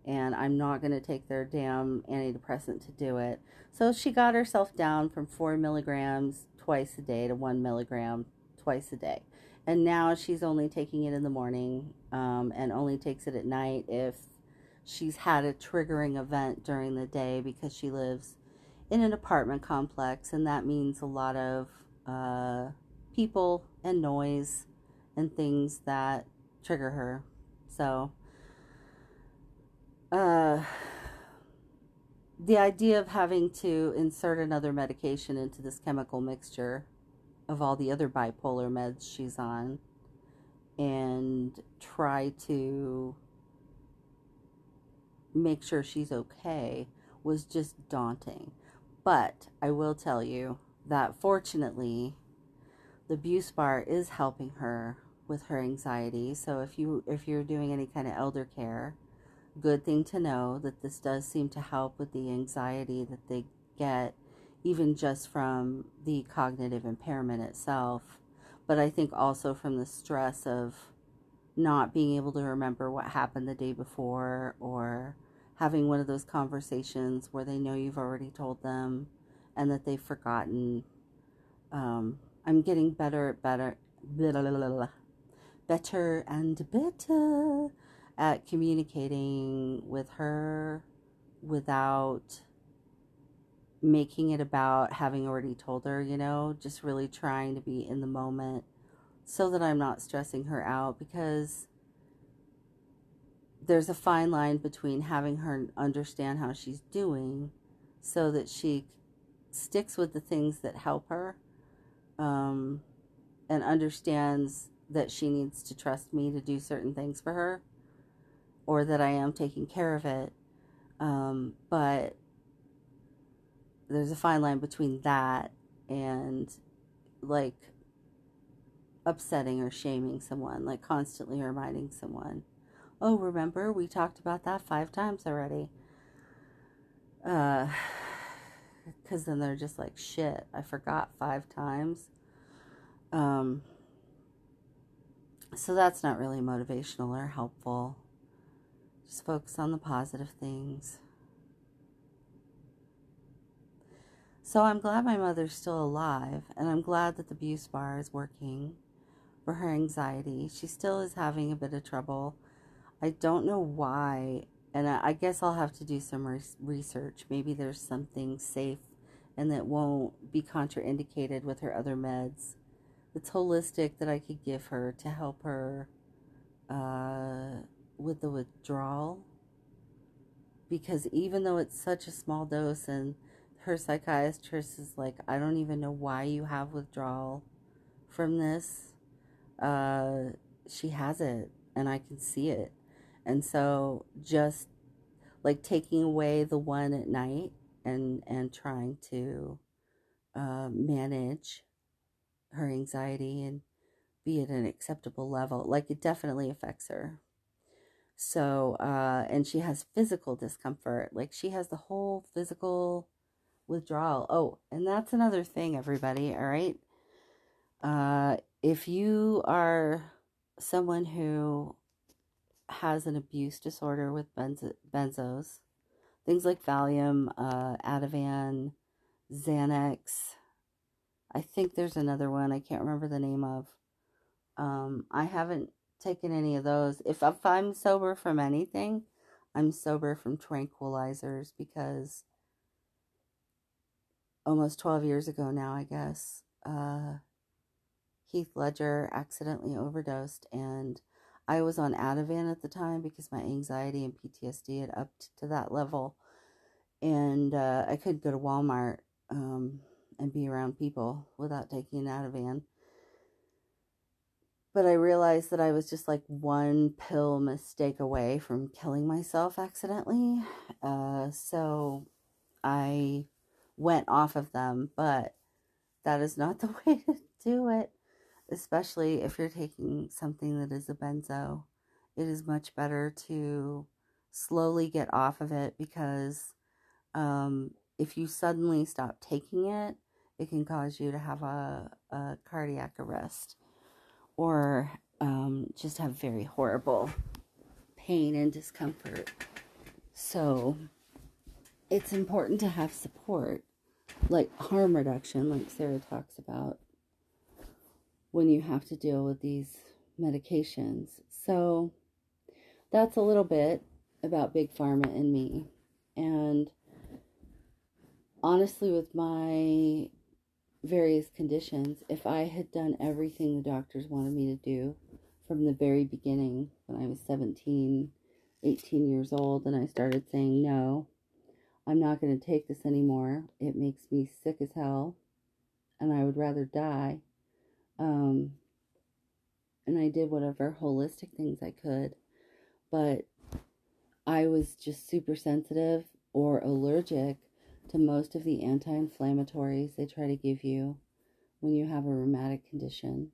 and I'm not going to take their damn antidepressant to do it. So she got herself down from four milligrams twice a day to one milligram twice a day. And now she's only taking it in the morning um, and only takes it at night if she's had a triggering event during the day because she lives in an apartment complex, and that means a lot of uh, people and noise and things that trigger her. So, uh, the idea of having to insert another medication into this chemical mixture of all the other bipolar meds she's on and try to make sure she's okay was just daunting. But I will tell you that fortunately, the Buspar is helping her with her anxiety. So if you if you're doing any kind of elder care, good thing to know that this does seem to help with the anxiety that they get even just from the cognitive impairment itself, but I think also from the stress of not being able to remember what happened the day before or having one of those conversations where they know you've already told them and that they've forgotten. Um, I'm getting better at better. Blah, blah, blah, better and better at communicating with her without making it about having already told her, you know, just really trying to be in the moment so that I'm not stressing her out because there's a fine line between having her understand how she's doing so that she sticks with the things that help her um, and understands that she needs to trust me to do certain things for her or that I am taking care of it. Um, but there's a fine line between that and like upsetting or shaming someone, like constantly reminding someone, oh, remember, we talked about that five times already. Uh, because then they're just like, shit, I forgot five times. Um, so that's not really motivational or helpful. Just focus on the positive things. So I'm glad my mother's still alive, and I'm glad that the Buspar is working for her anxiety. She still is having a bit of trouble. I don't know why, and I guess I'll have to do some research. Maybe there's something safe and that won't be contraindicated with her other meds. It's holistic that I could give her to help her uh, with the withdrawal. Because even though it's such a small dose and her psychiatrist is like, I don't even know why you have withdrawal from this. Uh, she has it, and I can see it. And so, just like taking away the one at night and and trying to uh, manage her anxiety and be at an acceptable level, like it definitely affects her. So, uh, and she has physical discomfort, like she has the whole physical withdrawal. Oh, and that's another thing, everybody. All right. Uh, if you are someone who has an abuse disorder with benzo- benzos, things like Valium, uh, Ativan, Xanax, I think there's another one I can't remember the name of. Um, I haven't taken any of those. If, if I'm sober from anything, I'm sober from tranquilizers because almost 12 years ago now, I guess, uh, Heath Ledger accidentally overdosed, and I was on Ativan at the time because my anxiety and PTSD had upped to that level, and uh, I couldn't go to Walmart um, and be around people without taking an Ativan. But I realized that I was just like one pill mistake away from killing myself accidentally. Uh, so I went off of them, but that is not the way to do it, especially if you're taking something that is a benzo. It is much better to slowly get off of it because um, if you suddenly stop taking it, it can cause you to have a, a cardiac arrest or um, just have very horrible pain and discomfort. So it's important to have support like harm reduction, like Sarah talks about, when you have to deal with these medications. So that's a little bit about Big Pharma and me. And honestly, with my various conditions, if I had done everything the doctors wanted me to do from the very beginning, when I was 17, 18 years old, and I started saying no, I'm not going to take this anymore. It makes me sick as hell, and I would rather die. Um, and I did whatever holistic things I could, but I was just super sensitive or allergic to most of the anti inflammatories they try to give you when you have a rheumatic condition.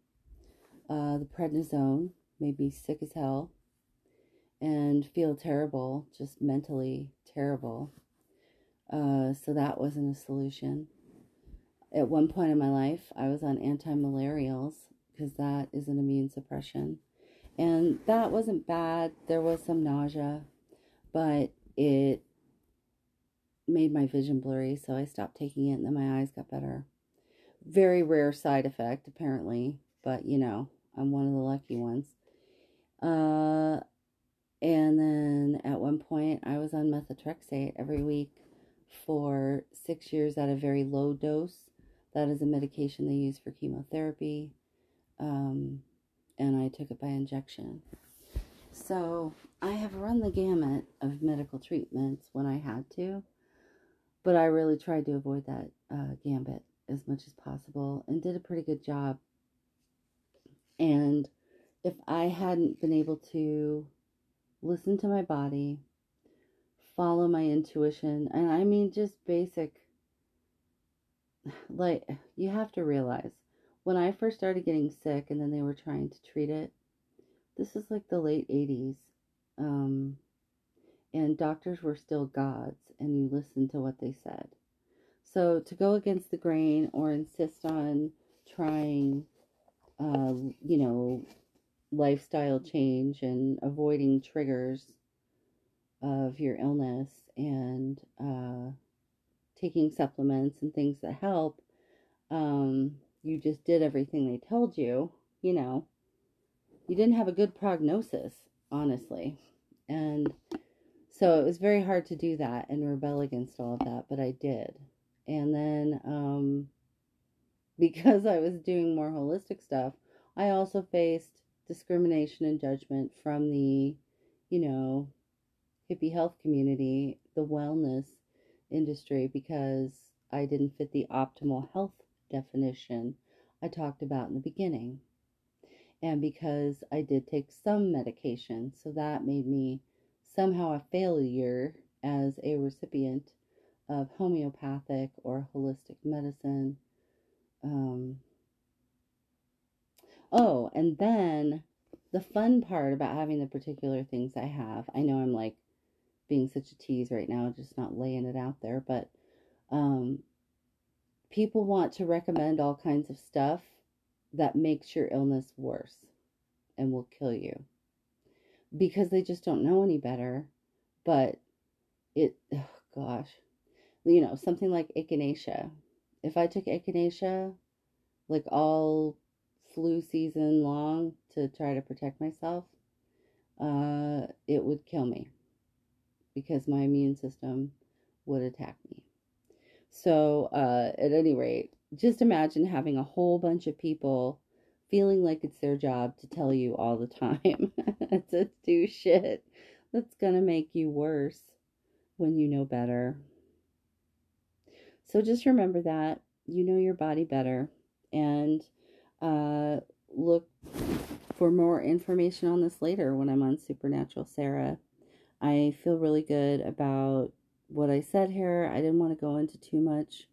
Uh, the prednisone made me sick as hell and feel terrible, just mentally terrible. Uh, so that wasn't a solution. At one point in my life, I was on anti malarials because that is an immune suppression. And that wasn't bad. There was some nausea, but it made my vision blurry, so I stopped taking it and then my eyes got better. Very rare side effect, apparently, but you know, I'm one of the lucky ones. Uh, and then at one point, I was on methotrexate every week for six years at a very low dose. That is a medication they use for chemotherapy. Um, and I took it by injection. So I have run the gamut of medical treatments when I had to, but I really tried to avoid that uh, gambit as much as possible and did a pretty good job. And if I hadn't been able to listen to my body, follow my intuition, and I mean just basic, like, you have to realize when I first started getting sick and then they were trying to treat it, this is like the late 80s. Um, and doctors were still gods, and you listened to what they said. So to go against the grain or insist on trying, uh, you know, lifestyle change and avoiding triggers of your illness and uh, taking supplements and things that help, um, you just did everything they told you, you know, you didn't have a good prognosis, honestly. And so it was very hard to do that and rebel against all of that, but I did. And then um, because I was doing more holistic stuff, I also faced discrimination and judgment from the, you know, hippie health community, the wellness industry, because I didn't fit the optimal health definition I talked about in the beginning. And because I did take some medication, so that made me somehow a failure as a recipient of homeopathic or holistic medicine. Um, oh, and then the fun part about having the particular things I have, I know I'm like being such a tease right now, just not laying it out there, but um, people want to recommend all kinds of stuff that makes your illness worse and will kill you because they just don't know any better. But it, oh gosh, you know, something like echinacea. If I took echinacea, like all flu season long to try to protect myself, uh, it would kill me because my immune system would attack me. So, uh, at any rate, just imagine having a whole bunch of people feeling like it's their job to tell you all the time to do shit that's gonna make you worse when you know better. So just remember that you know your body better and uh, look for more information on this later when I'm on Supernatural Sarah. I feel really good about what I said here. I didn't want to go into too much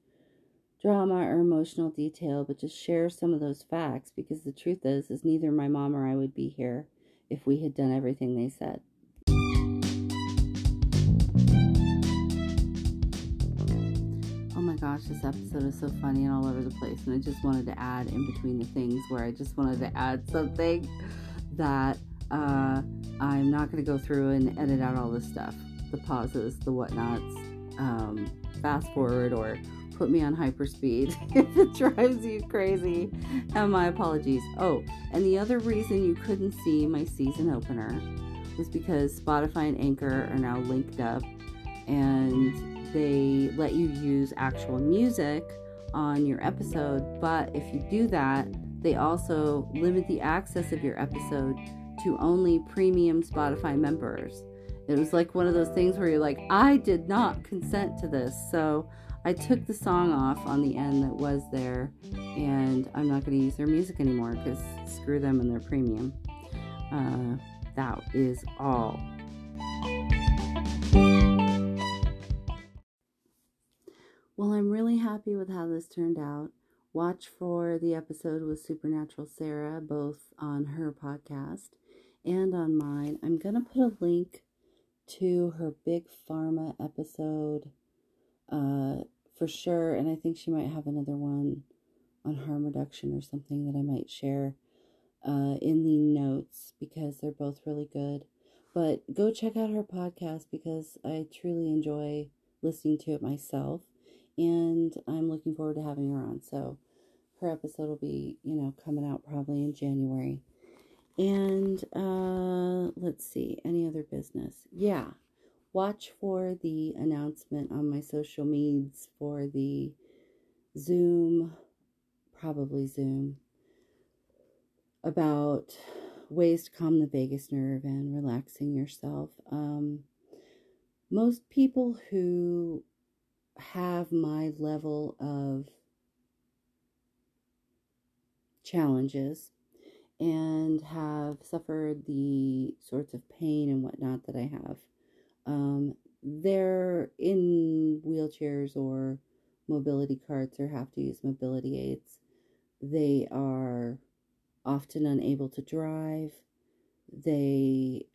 drama or emotional detail, but just share some of those facts because the truth is is neither my mom or I would be here if we had done everything they said. Oh my gosh, this episode is so funny and all over the place. And I just wanted to add in between the things where I just wanted to add something that uh, I'm not going to go through and edit out all this stuff the pauses, the whatnots, um, fast forward, or put me on hyperspeed if it drives you crazy. And my apologies. Oh, and the other reason you couldn't see my season opener was because Spotify and Anchor are now linked up and they let you use actual music on your episode. But if you do that, they also limit the access of your episode to only premium Spotify members. It was like one of those things where you're like, I did not consent to this. So I took the song off on the end that was there, and I'm not going to use their music anymore because screw them and their premium. Uh, that is all. Well, I'm really happy with how this turned out. Watch for the episode with Supernatural Sarah, both on her podcast and on mine. I'm going to put a link to her big pharma episode uh, for sure. And I think she might have another one on harm reduction or something that I might share uh, in the notes because they're both really good. But go check out her podcast because I truly enjoy listening to it myself. And I'm looking forward to having her on. So her episode will be, you know, coming out probably in January. And uh, let's see, any other business? Yeah, watch for the announcement on my social medias for the Zoom, probably Zoom, about ways to calm the vagus nerve and relaxing yourself. Um, most people who have my level of challenges and have suffered the sorts of pain and whatnot that I have. Um, they're in wheelchairs or mobility carts or have to use mobility aids. They are often unable to drive. They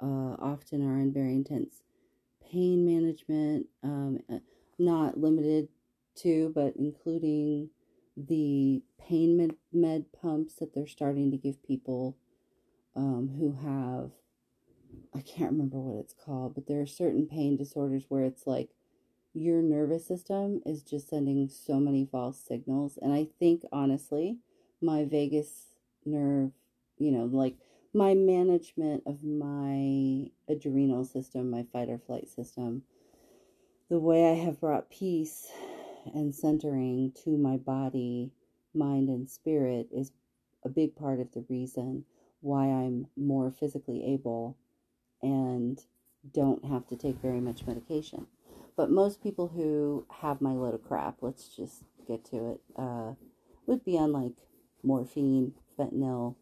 uh, often are in very intense pain management, um, uh, not limited to, but including the pain med, med pumps that they're starting to give people um, who have I can't remember what it's called, but there are certain pain disorders where it's like your nervous system is just sending so many false signals. And I think honestly, my vagus nerve, you know, like my management of my adrenal system, my fight or flight system, the way I have brought peace and centering to my body, mind, and spirit is a big part of the reason why I'm more physically able and don't have to take very much medication. But most people who have my load of crap, let's just get to it, uh, would be on like morphine, fentanyl,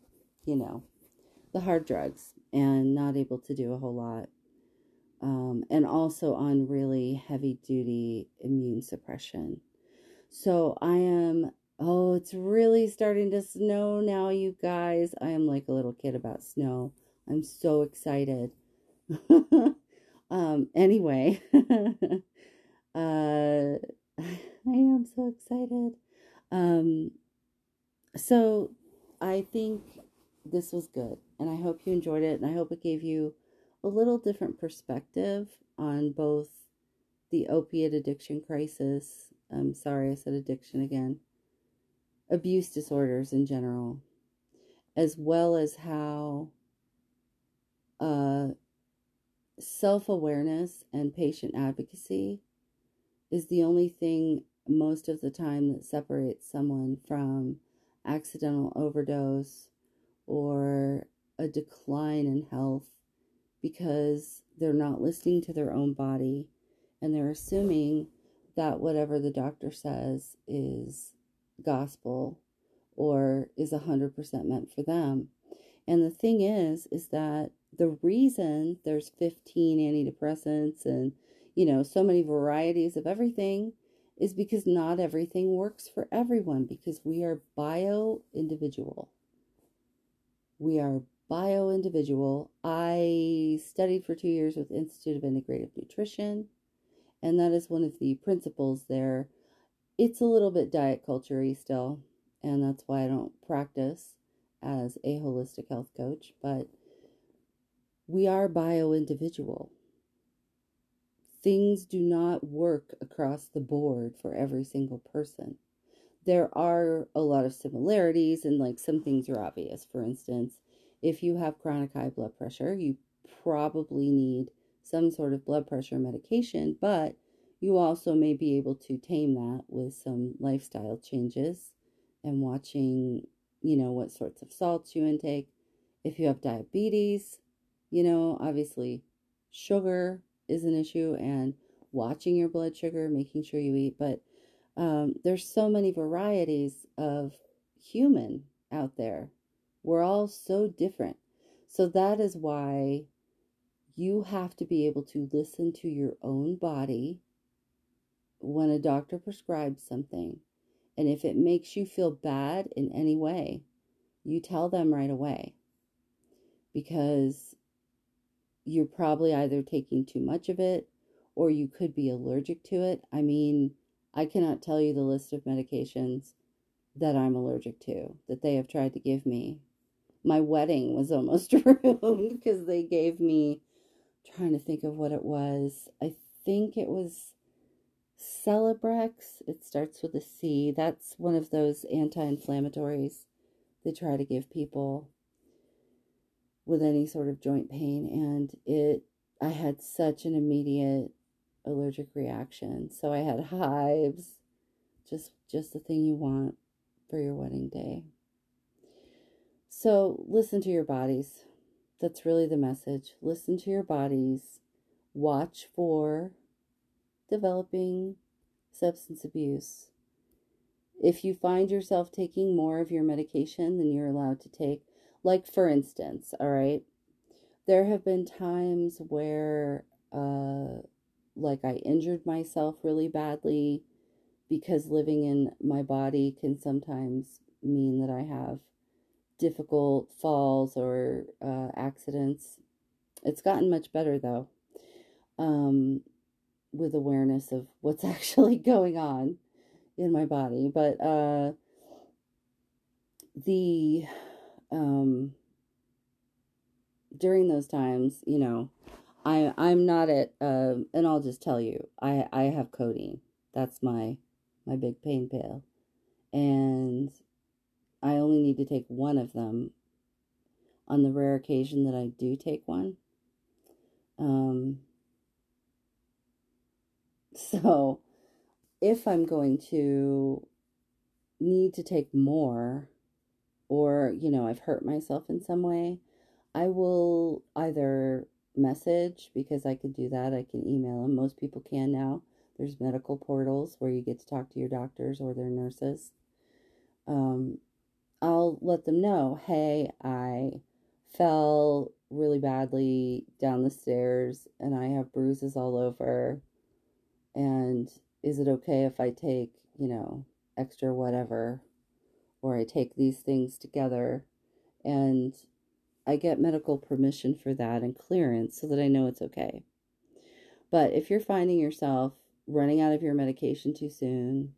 you know, the hard drugs, and not able to do a whole lot. Um, and also on really heavy duty immune suppression. So I am, oh, it's really starting to snow now, you guys. I am like a little kid about snow. I'm so excited. um, anyway, uh, I am so excited. Um, so I think this was good, and I hope you enjoyed it, and I hope it gave you a little different perspective on both the opiate addiction crisis. I'm sorry, I said addiction again. Abuse disorders in general, as well as how uh, self awareness and patient advocacy is the only thing most of the time that separates someone from accidental overdose or a decline in health because they're not listening to their own body and they're assuming that whatever the doctor says is gospel or is 100% meant for them. And the thing is, is that the reason there's 15 antidepressants and, you know, so many varieties of everything is because not everything works for everyone because we are bio individual. We are bio individual. I studied for two years with Institute of Integrative Nutrition, and that is one of the principles there. It's a little bit diet culture still, and that's why I don't practice as a holistic health coach, but we are bio individual. Things do not work across the board for every single person. There are a lot of similarities, and like some things are obvious. For instance, if you have chronic high blood pressure, you probably need some sort of blood pressure medication, but you also may be able to tame that with some lifestyle changes and watching you know, what sorts of salts you intake. If you have diabetes, you know, obviously sugar is an issue and watching your blood sugar, making sure you eat. But um, there's so many varieties of human out there. We're all so different. So that is why you have to be able to listen to your own body when a doctor prescribes something and if it makes you feel bad in any way, you tell them right away because you're probably either taking too much of it or you could be allergic to it. I mean, I cannot tell you the list of medications that I'm allergic to that they have tried to give me. My wedding was almost ruined because they gave me trying to think of what it was. I think it was Celebrex, it starts with a C. That's one of those anti inflammatories they try to give people with any sort of joint pain. And it, I had such an immediate allergic reaction. So I had hives, just, just the thing you want for your wedding day. So listen to your bodies. That's really the message. Listen to your bodies. Watch for developing substance abuse. If you find yourself taking more of your medication than you're allowed to take, like for instance, all right, there have been times where, uh, like I injured myself really badly because living in my body can sometimes mean that I have difficult falls or uh, accidents. It's gotten much better though, um, with awareness of what's actually going on in my body. But uh, the um, during those times, you know, I I'm not at uh, and I'll just tell you, I I have codeine. That's my my big pain pill, and I only need to take one of them. On the rare occasion that I do take one, um, so if I'm going to need to take more, or, you know, I've hurt myself in some way, I will either message because I can do that. I can email them. Most people can now. There's medical portals where you get to talk to your doctors or their nurses. Um, I'll let them know, hey, I fell really badly down the stairs and I have bruises all over. And is it okay if I take, you know, extra whatever, or I take these things together and I get medical permission for that and clearance so that I know it's okay. But if you're finding yourself running out of your medication too soon,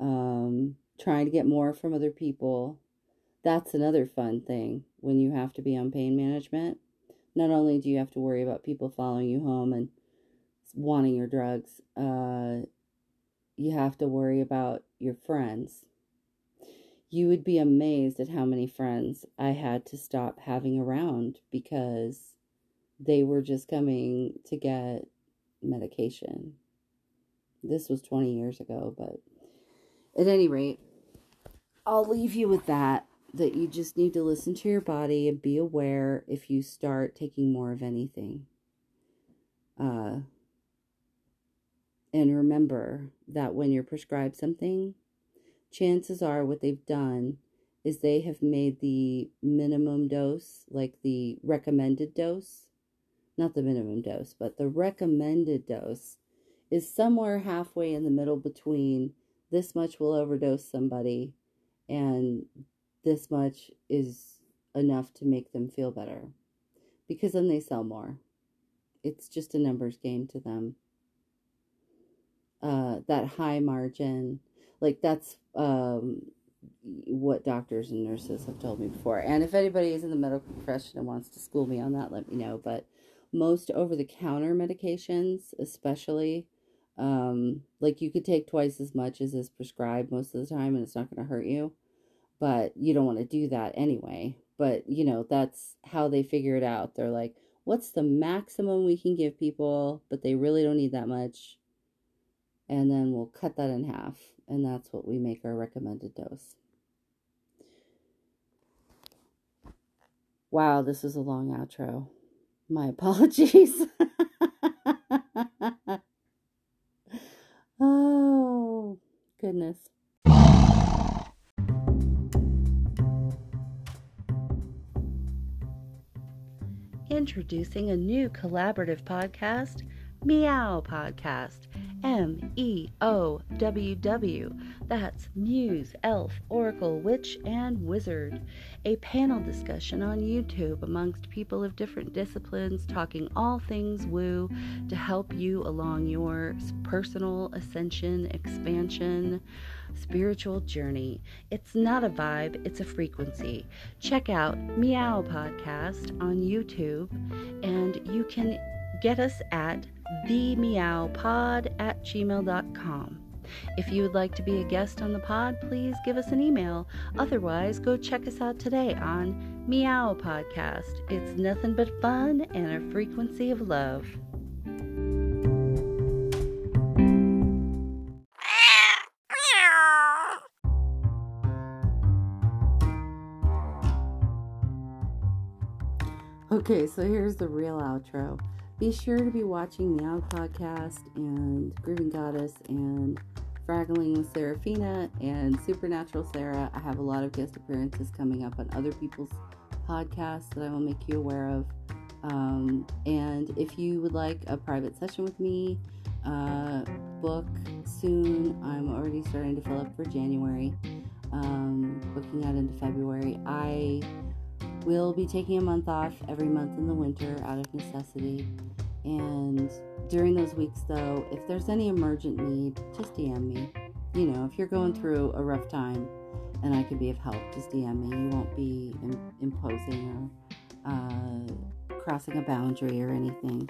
um, trying to get more from other people, that's another fun thing when you have to be on pain management. Not only do you have to worry about people following you home and wanting your drugs, uh, you have to worry about your friends. You would be amazed at how many friends I had to stop having around because they were just coming to get medication. This was 20 years ago, but at any rate, I'll leave you with that that you just need to listen to your body and be aware if you start taking more of anything. Uh, and remember that when you're prescribed something, chances are what they've done is they have made the minimum dose, like the recommended dose, not the minimum dose, but the recommended dose is somewhere halfway in the middle between this much will overdose somebody and this much is enough to make them feel better because then they sell more. It's just a numbers game to them. Uh, that high margin, like that's um, what doctors and nurses have told me before. And if anybody is in the medical profession and wants to school me on that, let me know. But most over the counter medications, especially, um, like you could take twice as much as is prescribed most of the time and it's not going to hurt you but you don't want to do that anyway. But, you know, that's how they figure it out. They're like, what's the maximum we can give people, but they really don't need that much. And then we'll cut that in half. And that's what we make our recommended dose. Wow, this is a long outro. My apologies. oh, goodness. Introducing a new collaborative podcast, Meow Podcast. M E O W W. That's Muse, Elf, Oracle, Witch, and Wizard. A panel discussion on YouTube amongst people of different disciplines talking all things woo to help you along your personal ascension, expansion, spiritual journey. It's not a vibe, it's a frequency. Check out Meow Podcast on YouTube, and you can get us at themeowpod at gmail.com. If you would like to be a guest on the pod, please give us an email. Otherwise, go check us out today on Meow Podcast. It's nothing but fun and a frequency of love. Okay, so here's the real outro. Be sure to be watching the Out Podcast and Grooving Goddess and Fraggling with Serafina and Supernatural Sarah. I have a lot of guest appearances coming up on other people's podcasts that I will make you aware of. Um, and if you would like a private session with me, uh, book soon. I'm already starting to fill up for January, um, booking out into February. I will be taking a month off every month in the winter out of necessity. And during those weeks, though, if there's any emergent need, just DM me. You know, if you're going through a rough time and I can be of help, just DM me. You won't be Im- imposing or uh, crossing a boundary or anything.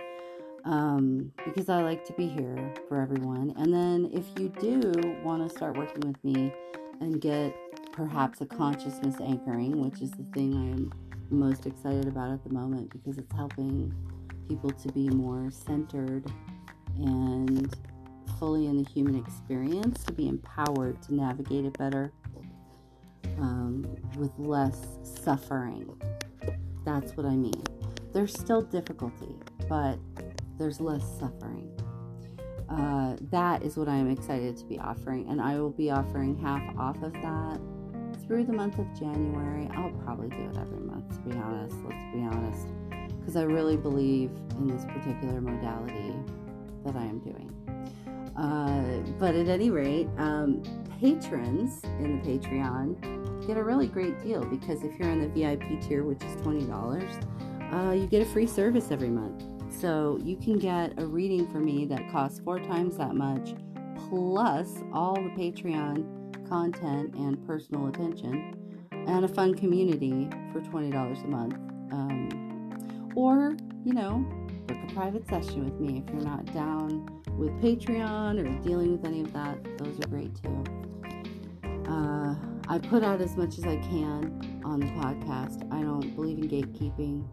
Um, because I like to be here for everyone. And then if you do want to start working with me and get perhaps a consciousness anchoring, which is the thing I am most excited about at the moment because it's helping people to be more centered and fully in the human experience, to be empowered to navigate it better um, with less suffering. That's what I mean. There's still difficulty, but there's less suffering. Uh, that is what I am excited to be offering, and I will be offering half off of that through the month of January. I'll probably do it every month, to be honest. Let's be honest, because I really believe in this particular modality that I am doing. Uh, but at any rate, um, patrons in the Patreon get a really great deal because if you're in the VIP tier, which is $20, uh, you get a free service every month. So you can get a reading for me that costs four times that much, plus all the Patreon content and personal attention, and a fun community for $20 a month. Um, or, you know, book a private session with me if you're not down with Patreon or dealing with any of that. Those are great too. Uh, I put out as much as I can on the podcast. I don't believe in gatekeeping.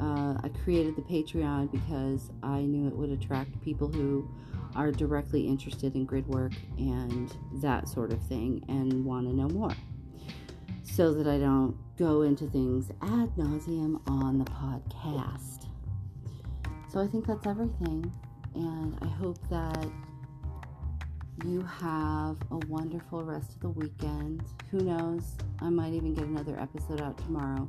Uh, I created the Patreon because I knew it would attract people who are directly interested in grid work and that sort of thing and want to know more. So that I don't go into things ad nauseum on the podcast. So I think that's everything. And I hope that you have a wonderful rest of the weekend. Who knows? I might even get another episode out tomorrow.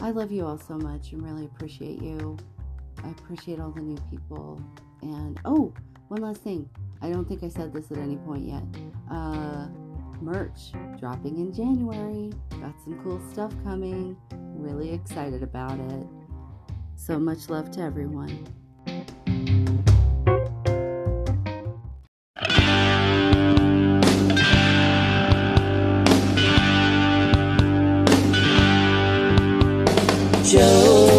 I love you all so much and really appreciate you. I appreciate all the new people. And oh, one last thing. I don't think I said this at any point yet. Uh, merch dropping in January. Got some cool stuff coming. Really excited about it. So much love to everyone. Joey,